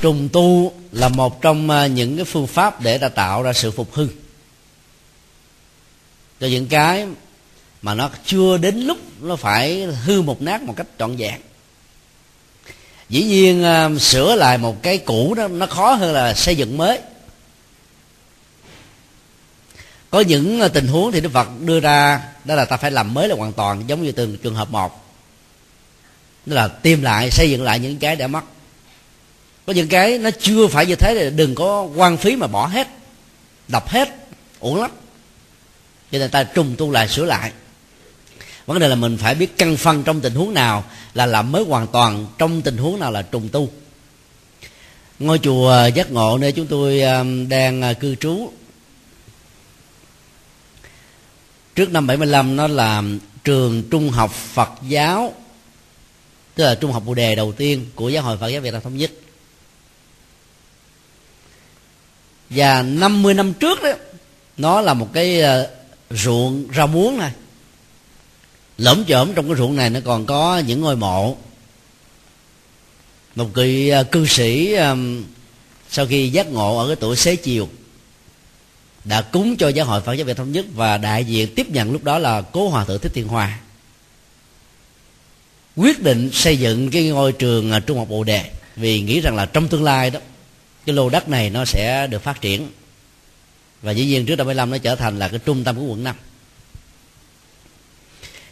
Trùng tu là một trong à, những cái phương pháp để ta tạo ra sự phục hưng. Cho những cái mà nó chưa đến lúc nó phải hư một nát một cách trọn vẹn. Dĩ nhiên à, sửa lại một cái cũ đó, nó khó hơn là xây dựng mới có những ờ, tình huống thì đức phật đưa ra, đó là ta phải làm mới là hoàn toàn, giống như từng trường hợp một. Đó là tìm lại, xây dựng lại những cái đã mất. Có những cái nó chưa phải như thế thì đừng có quan phí mà bỏ hết, đập hết, uổng lắm. Cho nên ta trùng tu lại, sửa lại. Vấn đề là mình phải biết căn phân trong tình huống nào là làm mới hoàn toàn, trong tình huống nào là trùng tu. Ngôi chùa giác ngộ, nơi chúng tôi đang ờ, cư trú trước năm 75 nó là trường trung học Phật giáo, tức là trung học Bồ đề đầu tiên của giáo hội Phật giáo Việt Nam thống nhất. Và 50 năm trước đó, nó là một cái ờ, ruộng rau muống này. Lởm chởm trong cái ruộng này nó còn có những ngôi mộ. Một vị ờ, cư sĩ sau khi giác ngộ ở cái tuổi xế chiều đã cúng cho giáo hội Phật giáo Việt thống nhất và đại diện tiếp nhận lúc đó là cố hòa thượng thích thiên hòa quyết định xây dựng cái ngôi trường à, trung học bồ đề vì nghĩ rằng là trong tương lai đó, cái lô đất này nó sẽ được phát triển. Và dĩ nhiên trước năm 75 nó trở thành là cái trung tâm của quận 5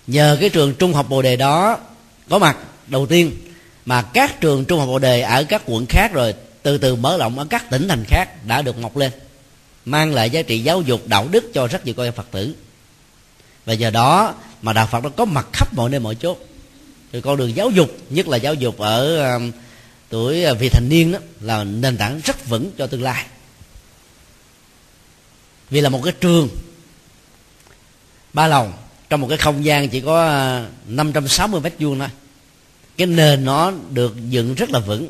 nhờ cái trường trung học bồ đề đó, có mặt đầu tiên mà các trường trung học bồ đề ở các quận khác rồi từ từ mở rộng ở các tỉnh thành khác đã được mọc lên mang lại giá trị giáo dục, đạo đức cho rất nhiều con em phật tử. Và giờ đó mà đạo phật nó có mặt khắp mọi nơi, mọi chốt rồi con đường giáo dục, nhất là giáo dục ở um, tuổi à, vị thành niên đó, là nền tảng rất vững cho tương lai. Vì là một cái trường, ba lầu, trong một cái không gian chỉ có à, 560 mét vuông thôi. Cái nền nó được dựng rất là vững.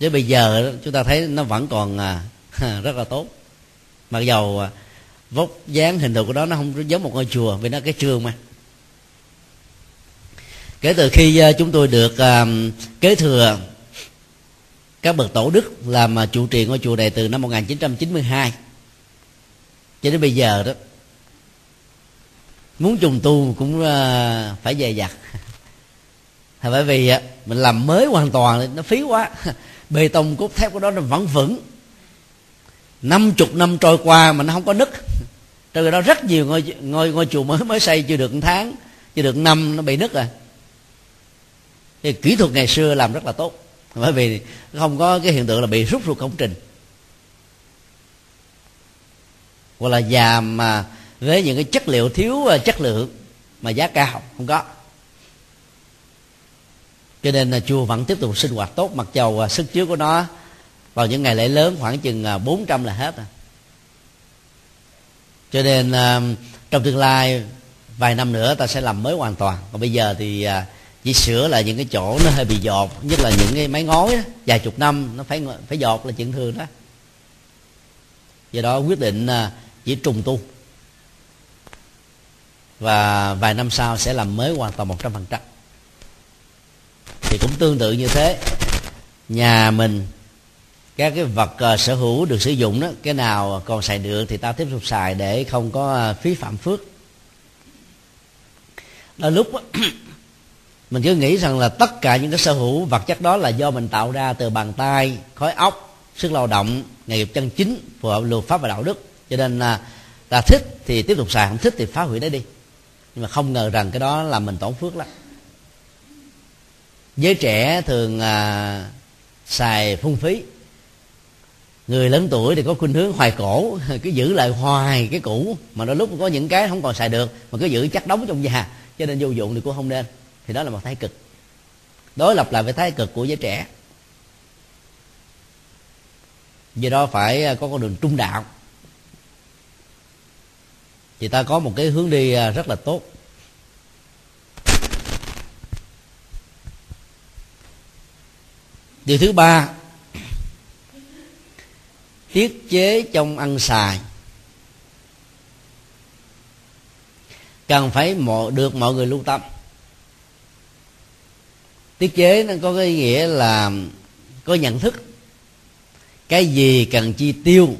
Chứ bây giờ chúng ta thấy nó vẫn còn à, rất là tốt. Mặc dầu à, vóc dáng, hình thù của đó nó không giống một ngôi chùa, vì nó cái trường mà. Kể từ khi à, chúng tôi được à, kế thừa các bậc tổ đức làm trụ trì ngôi chùa này từ năm 1992 cho đến bây giờ đó, muốn trùng tu cũng phải dè dặt. Bởi vì mình làm mới hoàn toàn nó phí quá. Bê tông cốt thép của đó nó vẫn vững năm chục năm trôi qua mà nó không có nứt. Trong đó rất nhiều ngôi ngôi ngôi chùa mới mới xây chưa được một tháng, chưa được năm, nó bị nứt rồi. Thì kỹ thuật ngày xưa làm rất là tốt. Bởi vì không có cái hiện tượng là bị rút ruột công trình. Hoặc là già mà với những cái chất liệu thiếu à, chất lượng mà giá cao, không có. Cho nên là chùa vẫn tiếp tục sinh hoạt tốt, mặc dầu à, sức chứa của nó vào những ngày lễ lớn khoảng chừng à, 400 là hết à. cho nên à, trong tương lai vài năm nữa ta sẽ làm mới hoàn toàn. Còn bây giờ thì chỉ sửa lại những cái chỗ nó hơi bị dột nhất là những cái máy ngói đó, vài chục năm nó phải phải dột là chuyện thường đó. Do đó quyết định chỉ trùng tu. Và vài năm sau sẽ làm mới hoàn toàn một trăm phần trăm. Thì cũng tương tự như thế. Nhà mình các cái vật uh, sở hữu được sử dụng đó cái nào còn xài được thì ta tiếp tục xài để không có uh, phí phạm phước. Đôi lúc mình cứ nghĩ rằng là tất cả những cái sở hữu vật chất đó là do mình tạo ra từ bàn tay khói óc sức lao động nghề nghiệp chân chính phù hợp luật pháp và đạo đức. Cho nên là ta thích thì tiếp tục xài không thích thì phá hủy nó đi. Nhưng mà không ngờ rằng cái đó là mình tổn phước lắm. Giới trẻ thường à, xài phung phí người lớn tuổi thì có khuynh hướng hoài cổ, cứ giữ lại hoài cái cũ, mà đôi lúc có những cái không còn xài được, mà cứ giữ chắc đóng trong nhà, cho nên vô dụng thì cũng không nên. Thì đó là một thái cực. Đối lập lại với thái cực của giới trẻ. Do đó phải à, có con đường trung đạo. Thì ta có một cái hướng đi à, rất là tốt. Điều thứ ba tiết chế trong ăn xài. Cần phải được mọi người lưu tâm. Tiết chế nó có cái nghĩa là có nhận thức. Cái gì cần chi tiêu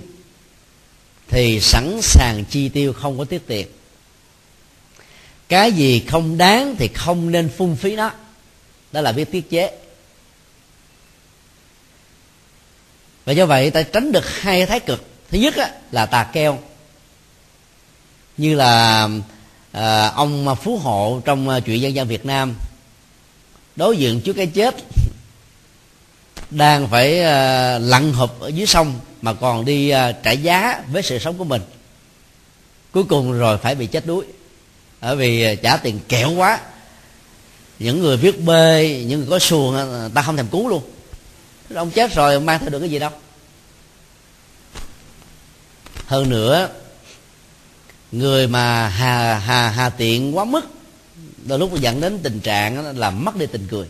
thì sẵn sàng chi tiêu, không có tiết tiền. Cái gì không đáng thì không nên phung phí nó. Đó là biết tiết chế. Và do vậy ta tránh được hai thái cực. Thứ nhất á, là tà keo như là à, ông phú hộ trong à, chuyện dân gian việt nam đối diện trước cái chết đang phải à, lặn hụp ở dưới sông mà còn đi à, trả giá với sự sống của mình. Cuối cùng rồi phải bị chết đuối. Bởi vì à, trả tiền kẹo quá. Những người viết bê những người có xuồng ta không thèm cứu luôn ông chết rồi, mang theo được cái gì đâu. Hơn nữa, người mà hà hà hà tiện quá mức, đôi lúc dẫn đến tình trạng là mất đi tình cười.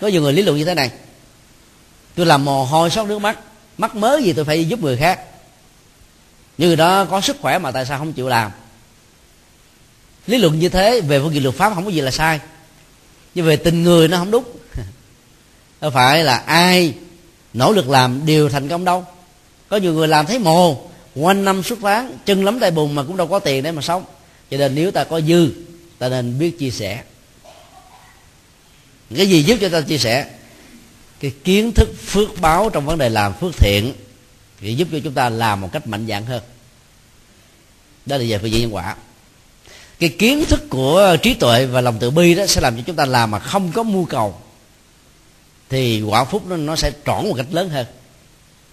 Có nhiều người lý luận như thế này. Tôi làm mồ hôi sót nước mắt mắc mớ gì tôi phải giúp người khác. Như người đó có sức khỏe mà tại sao không chịu làm? Lý luận như thế, về phương diện luật pháp không có gì là sai. Nhưng về tình người nó không đúng đâu phải là ai nỗ lực làm đều thành công đâu. Có nhiều người làm thấy mồ quanh năm xuất phát, chân lắm tay bùn mà cũng đâu có tiền để mà sống. Cho nên nếu ta có dư ta nên biết chia sẻ. Cái gì giúp cho ta chia sẻ? Cái kiến thức phước báo trong vấn đề làm phước thiện thì giúp cho chúng ta làm một cách mạnh dạn hơn. Đó là về phương diện nhân quả. Cái kiến thức của trí tuệ và lòng từ bi đó sẽ làm cho chúng ta làm mà không có mưu cầu thì quả phúc nó, nó sẽ trọn một cách lớn hơn.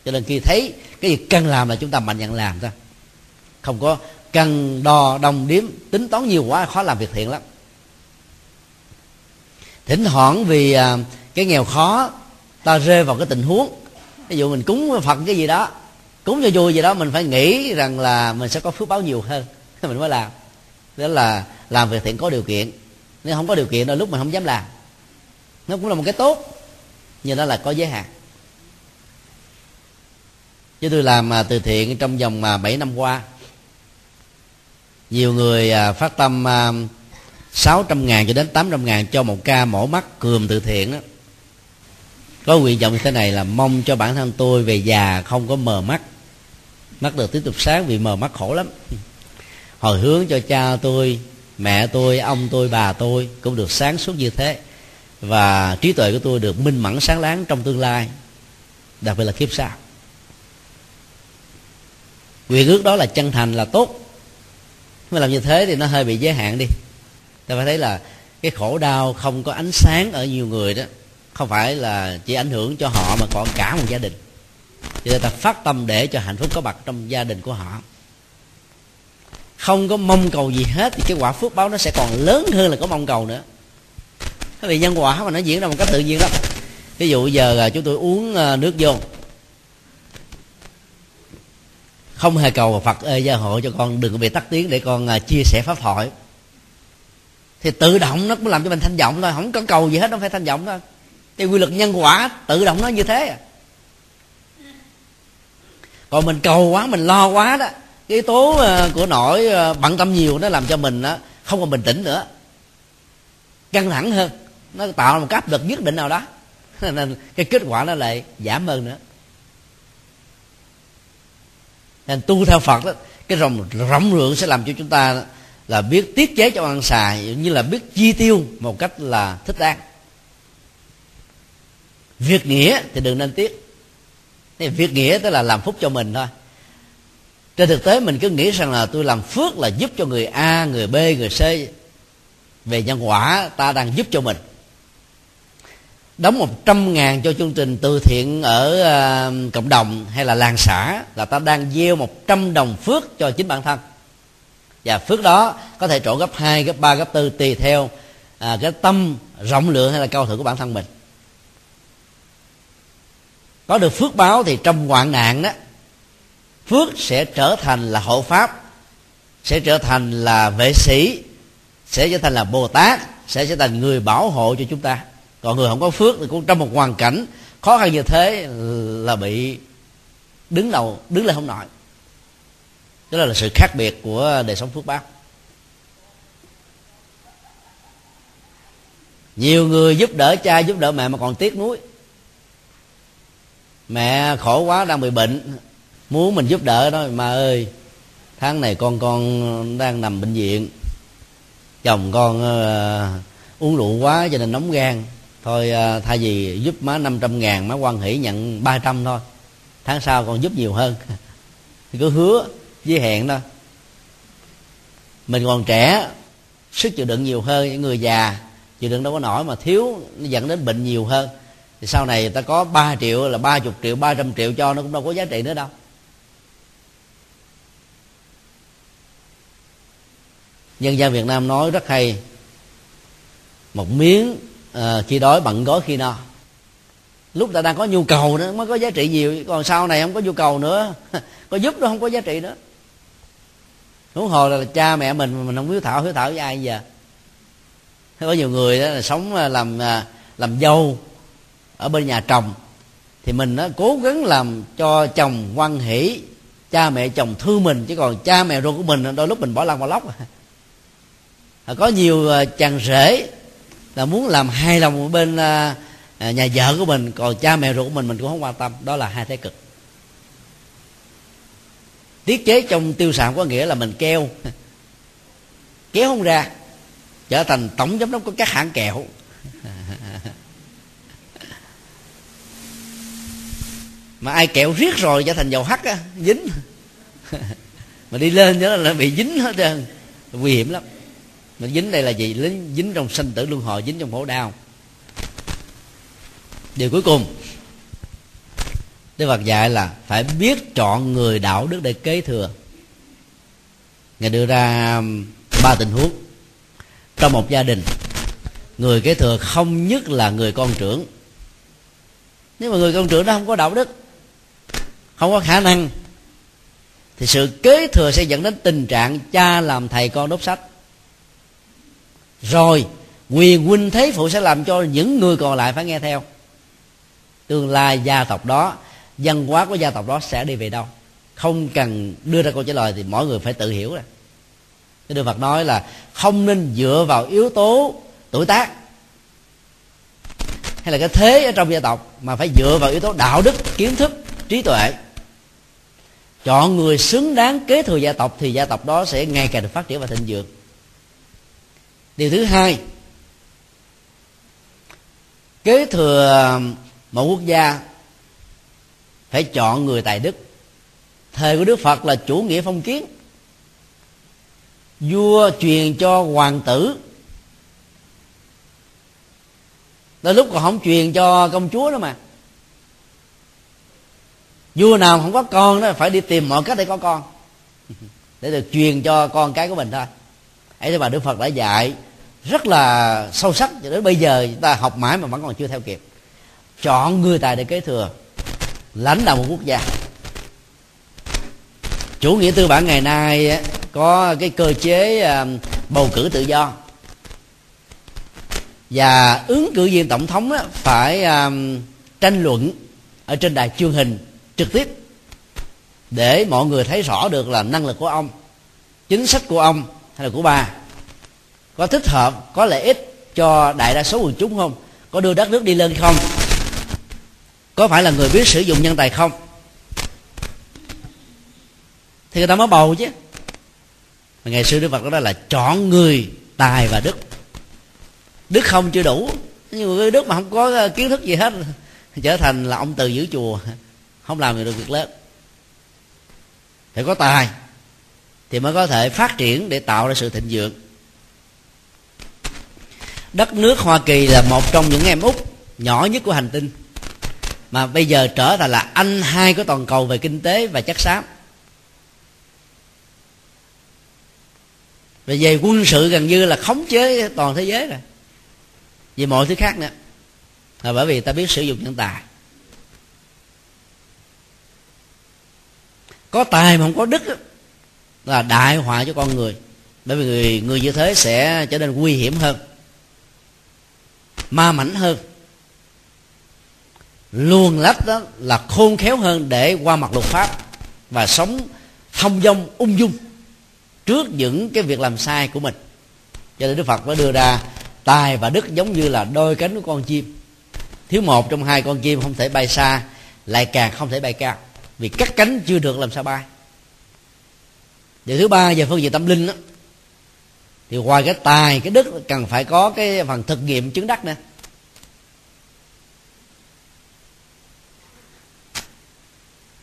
Cho nên khi thấy cái việc cần làm là chúng ta mạnh dạn làm thôi. Không có cần đo đồng điếm tính toán nhiều quá khó làm việc thiện lắm. Thỉnh thoảng vì à, cái nghèo khó ta rơi vào cái tình huống ví dụ mình cúng phật cái gì đó cúng cho vui gì đó mình phải nghĩ rằng là mình sẽ có phước báo nhiều hơn. Mình mới làm. Đó là làm việc thiện có điều kiện. Nếu không có điều kiện đôi lúc mình không dám làm. Nó cũng là một cái tốt nhưng đó là có giới hạn. Chứ tôi làm à, từ thiện trong vòng à, 7 năm qua, nhiều người à, phát tâm 600 ngàn cho đến 800 ngàn cho một ca mổ mắt cườm từ thiện đó có nguyện vọng như thế này là mong cho bản thân tôi về già không có mờ mắt. Mắt được tiếp tục sáng vì mờ mắt khổ lắm. Hồi hướng cho cha tôi, mẹ tôi, ông tôi, bà tôi cũng được sáng suốt như thế và trí tuệ của tôi được minh mẫn sáng láng trong tương lai, đặc biệt là kiếp sau. Nguyện ước đó là chân thành là tốt. Mà làm như thế thì nó hơi bị giới hạn đi. Ta phải thấy là cái khổ đau không có ánh sáng ở nhiều người đó, không phải là chỉ ảnh hưởng cho họ mà còn cả một gia đình. Cho nên ta phát tâm để cho hạnh phúc có mặt trong gia đình của họ. Không có mong cầu gì hết thì cái quả phước báo nó sẽ còn lớn hơn là có mong cầu nữa nó bị nhân quả mà nó diễn ra một cách tự nhiên lắm ví dụ giờ là chúng tôi uống à, nước vô. Không hề cầu phật ơi gia hộ cho con, đừng có bị tắt tiếng để con à, chia sẻ pháp thoại. Thì tự động nó cũng làm cho mình thanh vọng thôi, không có cầu gì hết, nó phải thanh vọng thôi. Thì quy luật nhân quả tự động nó như thế à. Còn mình cầu quá, mình lo quá đó, cái yếu tố à, của nỗi bận tâm nhiều nó làm cho mình không còn bình tĩnh nữa. Căng thẳng hơn nó tạo một cái áp lực nhất định nào đó. Nên cái kết quả nó lại giảm hơn nữa. Nên tu theo phật đó, cái rộng rộng lượng sẽ làm cho chúng ta là biết tiết chế cho ăn xài như là biết chi tiêu một cách là thích đáng. Việc nghĩa thì đừng nên tiếc. Thì việc nghĩa tức là làm phúc cho mình thôi. Trên thực tế mình cứ nghĩ rằng là tôi làm phước là giúp cho người a, người b, người c. Về nhân quả ta đang giúp cho mình đóng một trăm ngàn cho chương trình từ thiện ở uh, cộng đồng hay là làng xã là ta đang gieo một trăm đồng phước cho chính bản thân. Và phước đó có thể trổ gấp 2, gấp 3, gấp 4 tùy theo à, cái tâm rộng lượng hay là cao thượng của bản thân mình. Có được phước báo thì trong hoạn nạn đó phước sẽ trở thành là hộ pháp sẽ trở thành là vệ sĩ sẽ trở thành là bồ tát sẽ trở thành người bảo hộ cho chúng ta còn người không có phước thì cũng trong một hoàn cảnh khó khăn như thế là bị đứng đầu đứng lên không nổi. Đó là sự khác biệt của đời sống phước báo nhiều người giúp đỡ cha giúp đỡ mẹ mà còn tiếc nuối. Mẹ khổ quá đang bị bệnh muốn mình giúp đỡ đó mà ơi tháng này con con đang nằm bệnh viện chồng con uh, uống rượu quá cho nên nóng gan thôi à, thay vì giúp má 500 ngàn, má quan hỷ nhận 300 thôi. Tháng sau còn giúp nhiều hơn. Thì cứ hứa với hẹn đó mình còn trẻ, sức chịu đựng nhiều hơn, những người già, chịu đựng đâu có nổi mà thiếu, nó dẫn đến bệnh nhiều hơn. Thì sau này ta có 3 triệu là ba chục triệu, ba trăm triệu cho nó cũng đâu có giá trị nữa đâu. Dân gian việt nam nói rất hay, một miếng à, khi đói bận gói khi no. Lúc ta đang có nhu cầu nữa mới có giá trị nhiều. Còn sau này không có nhu cầu nữa. Có giúp nó không có giá trị nữa. Huống hồ là cha mẹ mình mình không hiếu thảo hiếu thảo với ai giờ? Có nhiều người đó là sống à, làm à, làm dâu ở bên nhà chồng thì mình nó cố gắng làm cho chồng quan hỷ cha mẹ chồng thương mình. Chứ còn cha mẹ ruột của mình đôi lúc mình bỏ lăn bỏ lóc. Có nhiều à, chàng rể là muốn làm hài lòng bên à, à, nhà vợ của mình, còn cha mẹ ruột của mình mình cũng không quan tâm. Đó là hai thái cực. Tiết chế trong tiêu sản có nghĩa là mình keo, kéo không ra, trở thành tổng giám đốc của các hãng kẹo. Mà ai kẹo riết rồi trở thành dầu hắt á, dính. Mà đi lên nữa là bị dính hết trơn, nguy hiểm lắm mà dính đây là gì? Dính trong sanh tử luân hồi, dính trong khổ đau. Điều cuối cùng, Đức Phật dạy là phải biết chọn người đạo đức để kế thừa. Ngài đưa ra um, ba tình huống Trong một gia đình. Người kế thừa không nhất là người con trưởng. Nếu mà người con trưởng đó không có đạo đức, Không có khả năng, Thì sự kế thừa sẽ dẫn đến tình trạng cha làm thầy con đốt sách. Rồi quyền huynh thế phụ sẽ làm cho những người còn lại phải nghe theo. Tương lai gia tộc đó, văn hóa của gia tộc đó sẽ đi về đâu. Không cần đưa ra câu trả lời thì mỗi người phải tự hiểu rồi. Cái Đức Phật nói là không nên dựa vào yếu tố tuổi tác hay là cái thế ở trong gia tộc, mà phải dựa vào yếu tố đạo đức, kiến thức, trí tuệ. Chọn người xứng đáng kế thừa gia tộc thì gia tộc đó sẽ ngày càng được phát triển và thịnh vượng điều thứ hai, kế thừa một quốc gia phải chọn người tài đức. Thời của đức phật là chủ nghĩa phong kiến. Vua truyền cho hoàng tử. Tới lúc còn không truyền cho công chúa nữa mà. Vua nào không có con đó phải đi tìm mọi cách để có con. Để được truyền cho con cái của mình thôi ấy thế mà đức phật đã dạy rất là sâu sắc, cho đến bây giờ chúng ta học mãi mà vẫn còn chưa theo kịp. Chọn người tài để kế thừa, lãnh đạo một quốc gia. Chủ nghĩa tư bản ngày nay có cái cơ chế à, bầu cử tự do. Và ứng cử viên tổng thống phải à, tranh luận ở trên đài truyền hình trực tiếp để mọi người thấy rõ được là năng lực của ông, chính sách của ông hay là của bà. Có thích hợp, có lợi ích cho đại đa số quần chúng không? Có đưa đất nước đi lên không? Có phải là người biết sử dụng nhân tài không? Thì người ta mới bầu chứ. Mà ngày xưa đức phật đó là chọn người, tài và đức. Đức không chưa đủ. Nhưng người đức mà không có ờ, kiến thức gì hết, trở thành là ông từ giữ chùa, không làm được việc lớn. Phải có tài thì mới có thể phát triển để tạo ra sự thịnh vượng. Đất nước hoa kỳ là một trong những em út nhỏ nhất của hành tinh. Mà bây giờ trở thành là anh hai của toàn cầu về kinh tế và chất xám. Về về quân sự gần như là khống chế toàn thế giới rồi. Về mọi thứ khác nữa. Là bởi vì ta biết sử dụng nhân tài. Có tài mà không có đức là đại họa cho con người. Bởi vì người người như thế sẽ trở nên nguy hiểm hơn, ma mảnh hơn. Luồn lách đó là khôn khéo hơn để qua mặt luật pháp và sống thông dong, ung dung trước những cái việc làm sai của mình. Cho nên đức phật mới đưa ra tài và đức giống như là đôi cánh của con chim. Thiếu một trong hai con chim không thể bay xa, lại càng không thể bay cao. Vì cắt cánh chưa được làm sao bay điều thứ ba về phương diện tâm linh đó, thì ngoài cái tài cái đức cần phải có cái phần thực nghiệm chứng đắc nữa.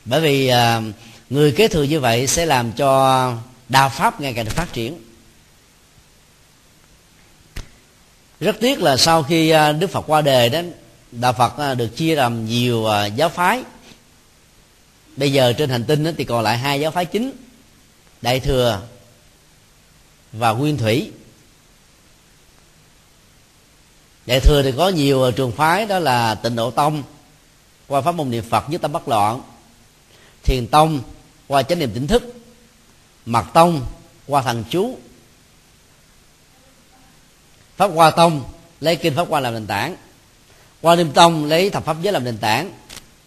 Bởi vì à, người kế thừa như vậy sẽ làm cho đạo pháp ngày càng được phát triển. Rất tiếc là sau khi à, đức phật qua đời đó đạo phật à, được chia làm nhiều à, giáo phái. Bây giờ trên hành tinh thì còn lại hai giáo phái chính đại thừa và nguyên thủy. Đại thừa thì có nhiều trường phái, đó là tịnh độ tông, qua pháp môn niệm phật với tâm bất loạn, thiền tông, qua chánh niệm tỉnh thức mật tông, qua thần chú, pháp hoa tông, lấy kinh pháp hoa làm nền tảng, qua niệm tông, lấy thập pháp giới làm nền tảng,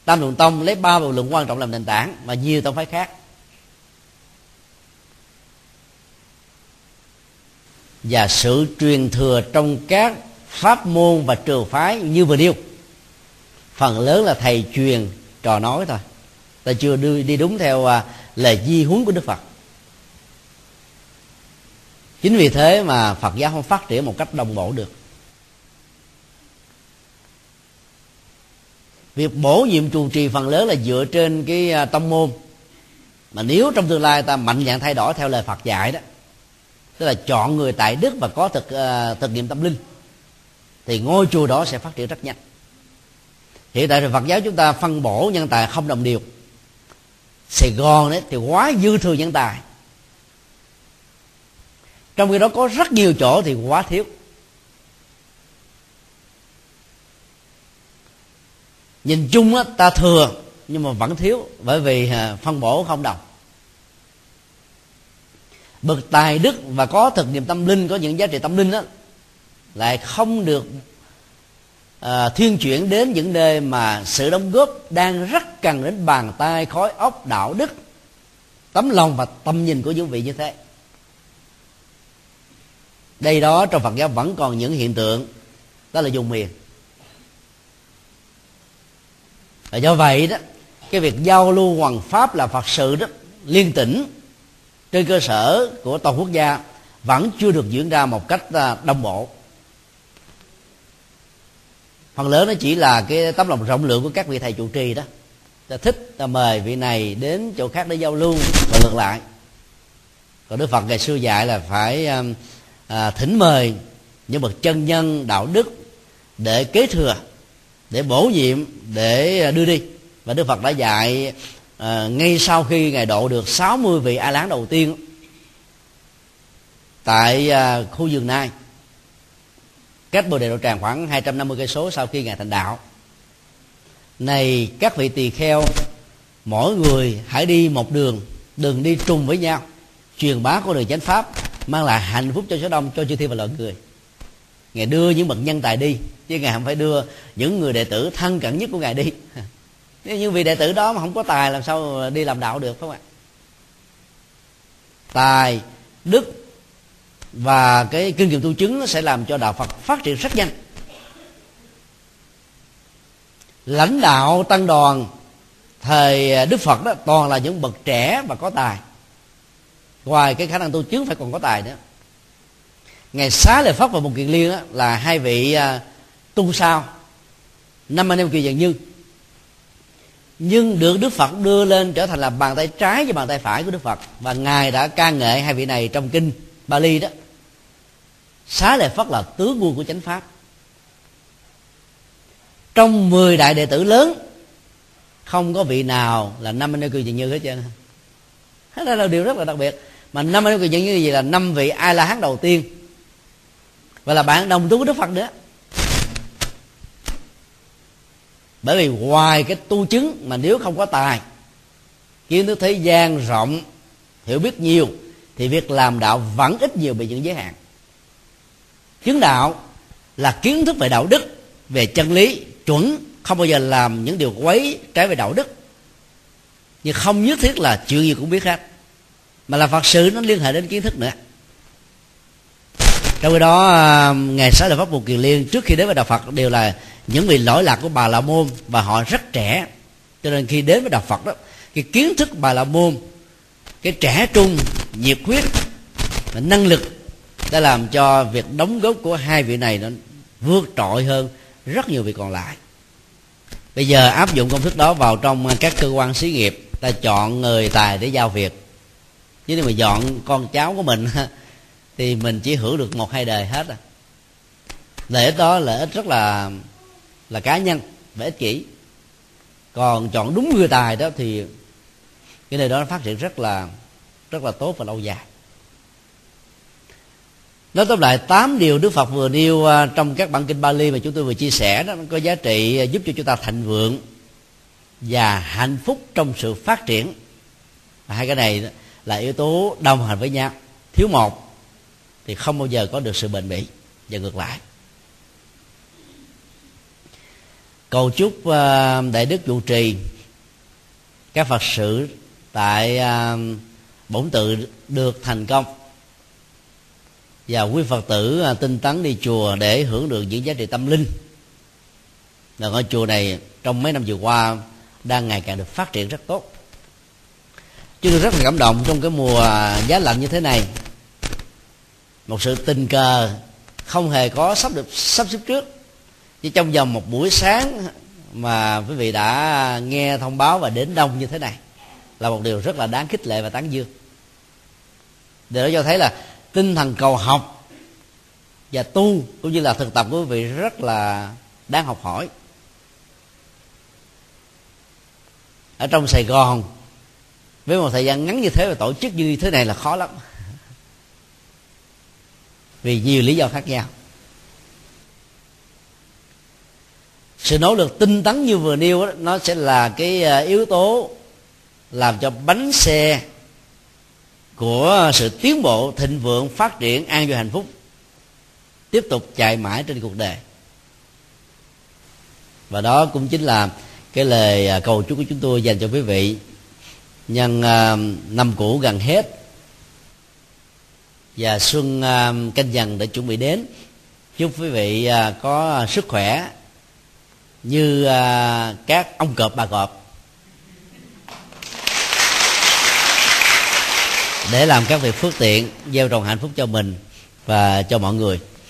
tam luận tông, lấy ba bộ luận quan trọng làm nền tảng và nhiều tông phái khác. Và sự truyền thừa trong các pháp môn và trường phái như vừa nêu. Phần lớn là thầy truyền trò nói thôi. Ta chưa đi, đi đúng theo à, lời di huấn của đức phật. Chính vì thế mà phật giáo không phát triển một cách đồng bộ được. Việc bổ nhiệm trụ trì phần lớn là dựa trên cái à, tông môn. Mà nếu trong tương lai ta mạnh dạng thay đổi theo lời phật dạy đó tức là chọn người tại đức và có thực uh, thực nghiệm tâm linh thì ngôi chùa đó sẽ phát triển rất nhanh. Hiện tại thì phật giáo chúng ta phân bổ nhân tài không đồng đều. Sài gòn đấy thì quá dư thừa nhân tài. Trong khi đó có rất nhiều chỗ thì quá thiếu. Nhìn chung á, ta thừa nhưng mà vẫn thiếu bởi vì ờ, phân bổ không đồng bậc tài đức và có thực nghiệm tâm linh có những giá trị tâm linh đó lại không được à, thiên chuyển đến những nơi mà sự đóng góp đang rất cần đến bàn tay khói óc đạo đức tấm lòng và tâm nhìn của những vị như thế. Đây đó trong phật giáo vẫn còn những hiện tượng đó là dùng miền và do vậy đó cái việc giao lưu hoàng pháp là phật sự đó liên tỉnh trên cơ sở của toàn quốc gia vẫn chưa được diễn ra một cách à, đồng bộ. Phần lớn nó chỉ là cái tấm lòng rộng lượng của các vị thầy trụ trì đó. Ta thích ta mời vị này đến chỗ khác để giao lưu và ngược lại. Còn đức phật ngày xưa dạy là phải à, à thỉnh mời những bậc chân nhân đạo đức để kế thừa để bổ nhiệm để à, đưa đi. Và đức phật đã dạy à, ngay sau khi ngài độ được 60 vị a lán đầu tiên tại à, khu vườn nai cách bồ đề độ tràng khoảng 250 cây số sau khi ngài thành đạo. Này các vị tỳ kheo mỗi người hãy đi một đường đừng đi trùng với nhau. Truyền bá của đường chánh pháp mang lại hạnh phúc cho số đông cho chư thiên và loài người. Ngài đưa những bậc nhân tài đi chứ ngài không phải đưa những người đệ tử thân cận nhất của ngài đi. nếu như vị đệ tử đó mà không có tài làm sao đi làm đạo được phải không ạ? Tài đức và cái kinh nghiệm tu chứng nó sẽ làm cho đạo phật phát triển rất nhanh. Lãnh đạo tăng đoàn thời đức phật đó toàn là những bậc trẻ và có tài. Ngoài cái khả năng tu chứng phải còn có tài nữa. Ngày xá lợi phất và một kiền liên đó, là hai vị uh, tu sao? Năm anh em kiều dạng như nhưng được đức phật đưa lên trở thành là bàn tay trái và bàn tay phải của đức phật. Và ngài đã ca ngợi hai vị này trong kinh bali đó. Xá lợi phất là tướng quân của chánh pháp. Trong 10 đại đệ tử lớn, không có vị nào là năm anh em kiều như hết trơn. Đó là điều rất là đặc biệt. Mà năm anh em như vậy là năm vị ai la hán đầu tiên. Và là bạn đồng tu của đức phật nữa. Bởi vì ngoài cái tu chứng mà nếu không có tài, kiến thức thế gian rộng, hiểu biết nhiều, thì việc làm đạo vẫn ít nhiều bị những giới hạn. Chứng đạo là kiến thức về đạo đức, về chân lý, chuẩn, không bao giờ làm những điều quấy trái về đạo đức. Nhưng không nhất thiết là chuyện gì cũng biết hết, mà là phật sự nó liên hệ đến kiến thức nữa trong khi đó à, ngày sáu đại pháp bồ kiền liên, trước khi đến với đạo phật, đều là những vị lỗi lạc của bà la môn và họ rất trẻ. Cho nên khi đến với đạo phật đó, cái kiến thức bà la môn, cái trẻ trung, nhiệt huyết và năng lực đã làm cho việc đóng góp của hai vị này nó vượt trội hơn rất nhiều vị còn lại. Bây giờ áp dụng công thức đó vào trong các cơ quan xí nghiệp, ta chọn người tài để giao việc. Chứ nếu mà dọn con cháu của mình thì mình chỉ hưởng được một hai đời hết à. Lợi ích đó lợi ích rất là là cá nhân và ích kỷ. Còn chọn đúng người tài đó thì cái nơi đó nó phát triển rất là rất là tốt và lâu dài. Nói tóm lại, tám điều Đức Phật vừa nêu à, trong các bản kinh Bali mà chúng tôi vừa chia sẻ đó, nó có giá trị à, giúp cho chúng ta thành vượng và hạnh phúc trong sự phát triển. Hai cái này là yếu tố đồng hành với nhau. Thiếu một thì không bao giờ có được sự bền bỉ và ngược lại. Cầu chúc à, đại đức trụ trì, các phật sự tại à, bổn tự được thành công. Và quý phật tử à, tinh tấn đi chùa để hưởng được những giá trị tâm linh. Là ngôi chùa này trong mấy năm vừa qua đang ngày càng được phát triển rất tốt. Chúng tôi rất là cảm động trong cái mùa giá lạnh như thế này một sự tình cờ không hề có sắp được, sắp xếp trước. Chỉ trong vòng một buổi sáng mà quý vị đã nghe thông báo và đến đông như thế này, là một điều rất là đáng khích lệ và tán dương. Điều đó cho thấy là tinh thần cầu học và tu cũng như là thực tập của quý vị rất là đáng học hỏi. Ở trong sài gòn, với một thời gian ngắn như thế và tổ chức như thế này là khó lắm vì nhiều lý do khác nhau. Sự nỗ lực tinh tấn như vừa nêu đó, nó sẽ là cái ờ, yếu tố làm cho bánh xe của sự tiến bộ thịnh vượng phát triển an vui hạnh phúc tiếp tục chạy mãi trên cuộc đời. Và đó cũng chính là cái lời ờ, cầu chúc của chúng tôi dành cho quý vị. Nhân ờ, năm cũ gần hết và xuân à, canh dần để chuẩn bị đến. Chúc quý vị à, có sức khỏe như à, các ông cọp, bà cọp. Để làm các việc phước tiện, gieo trồng hạnh phúc cho mình và cho mọi người.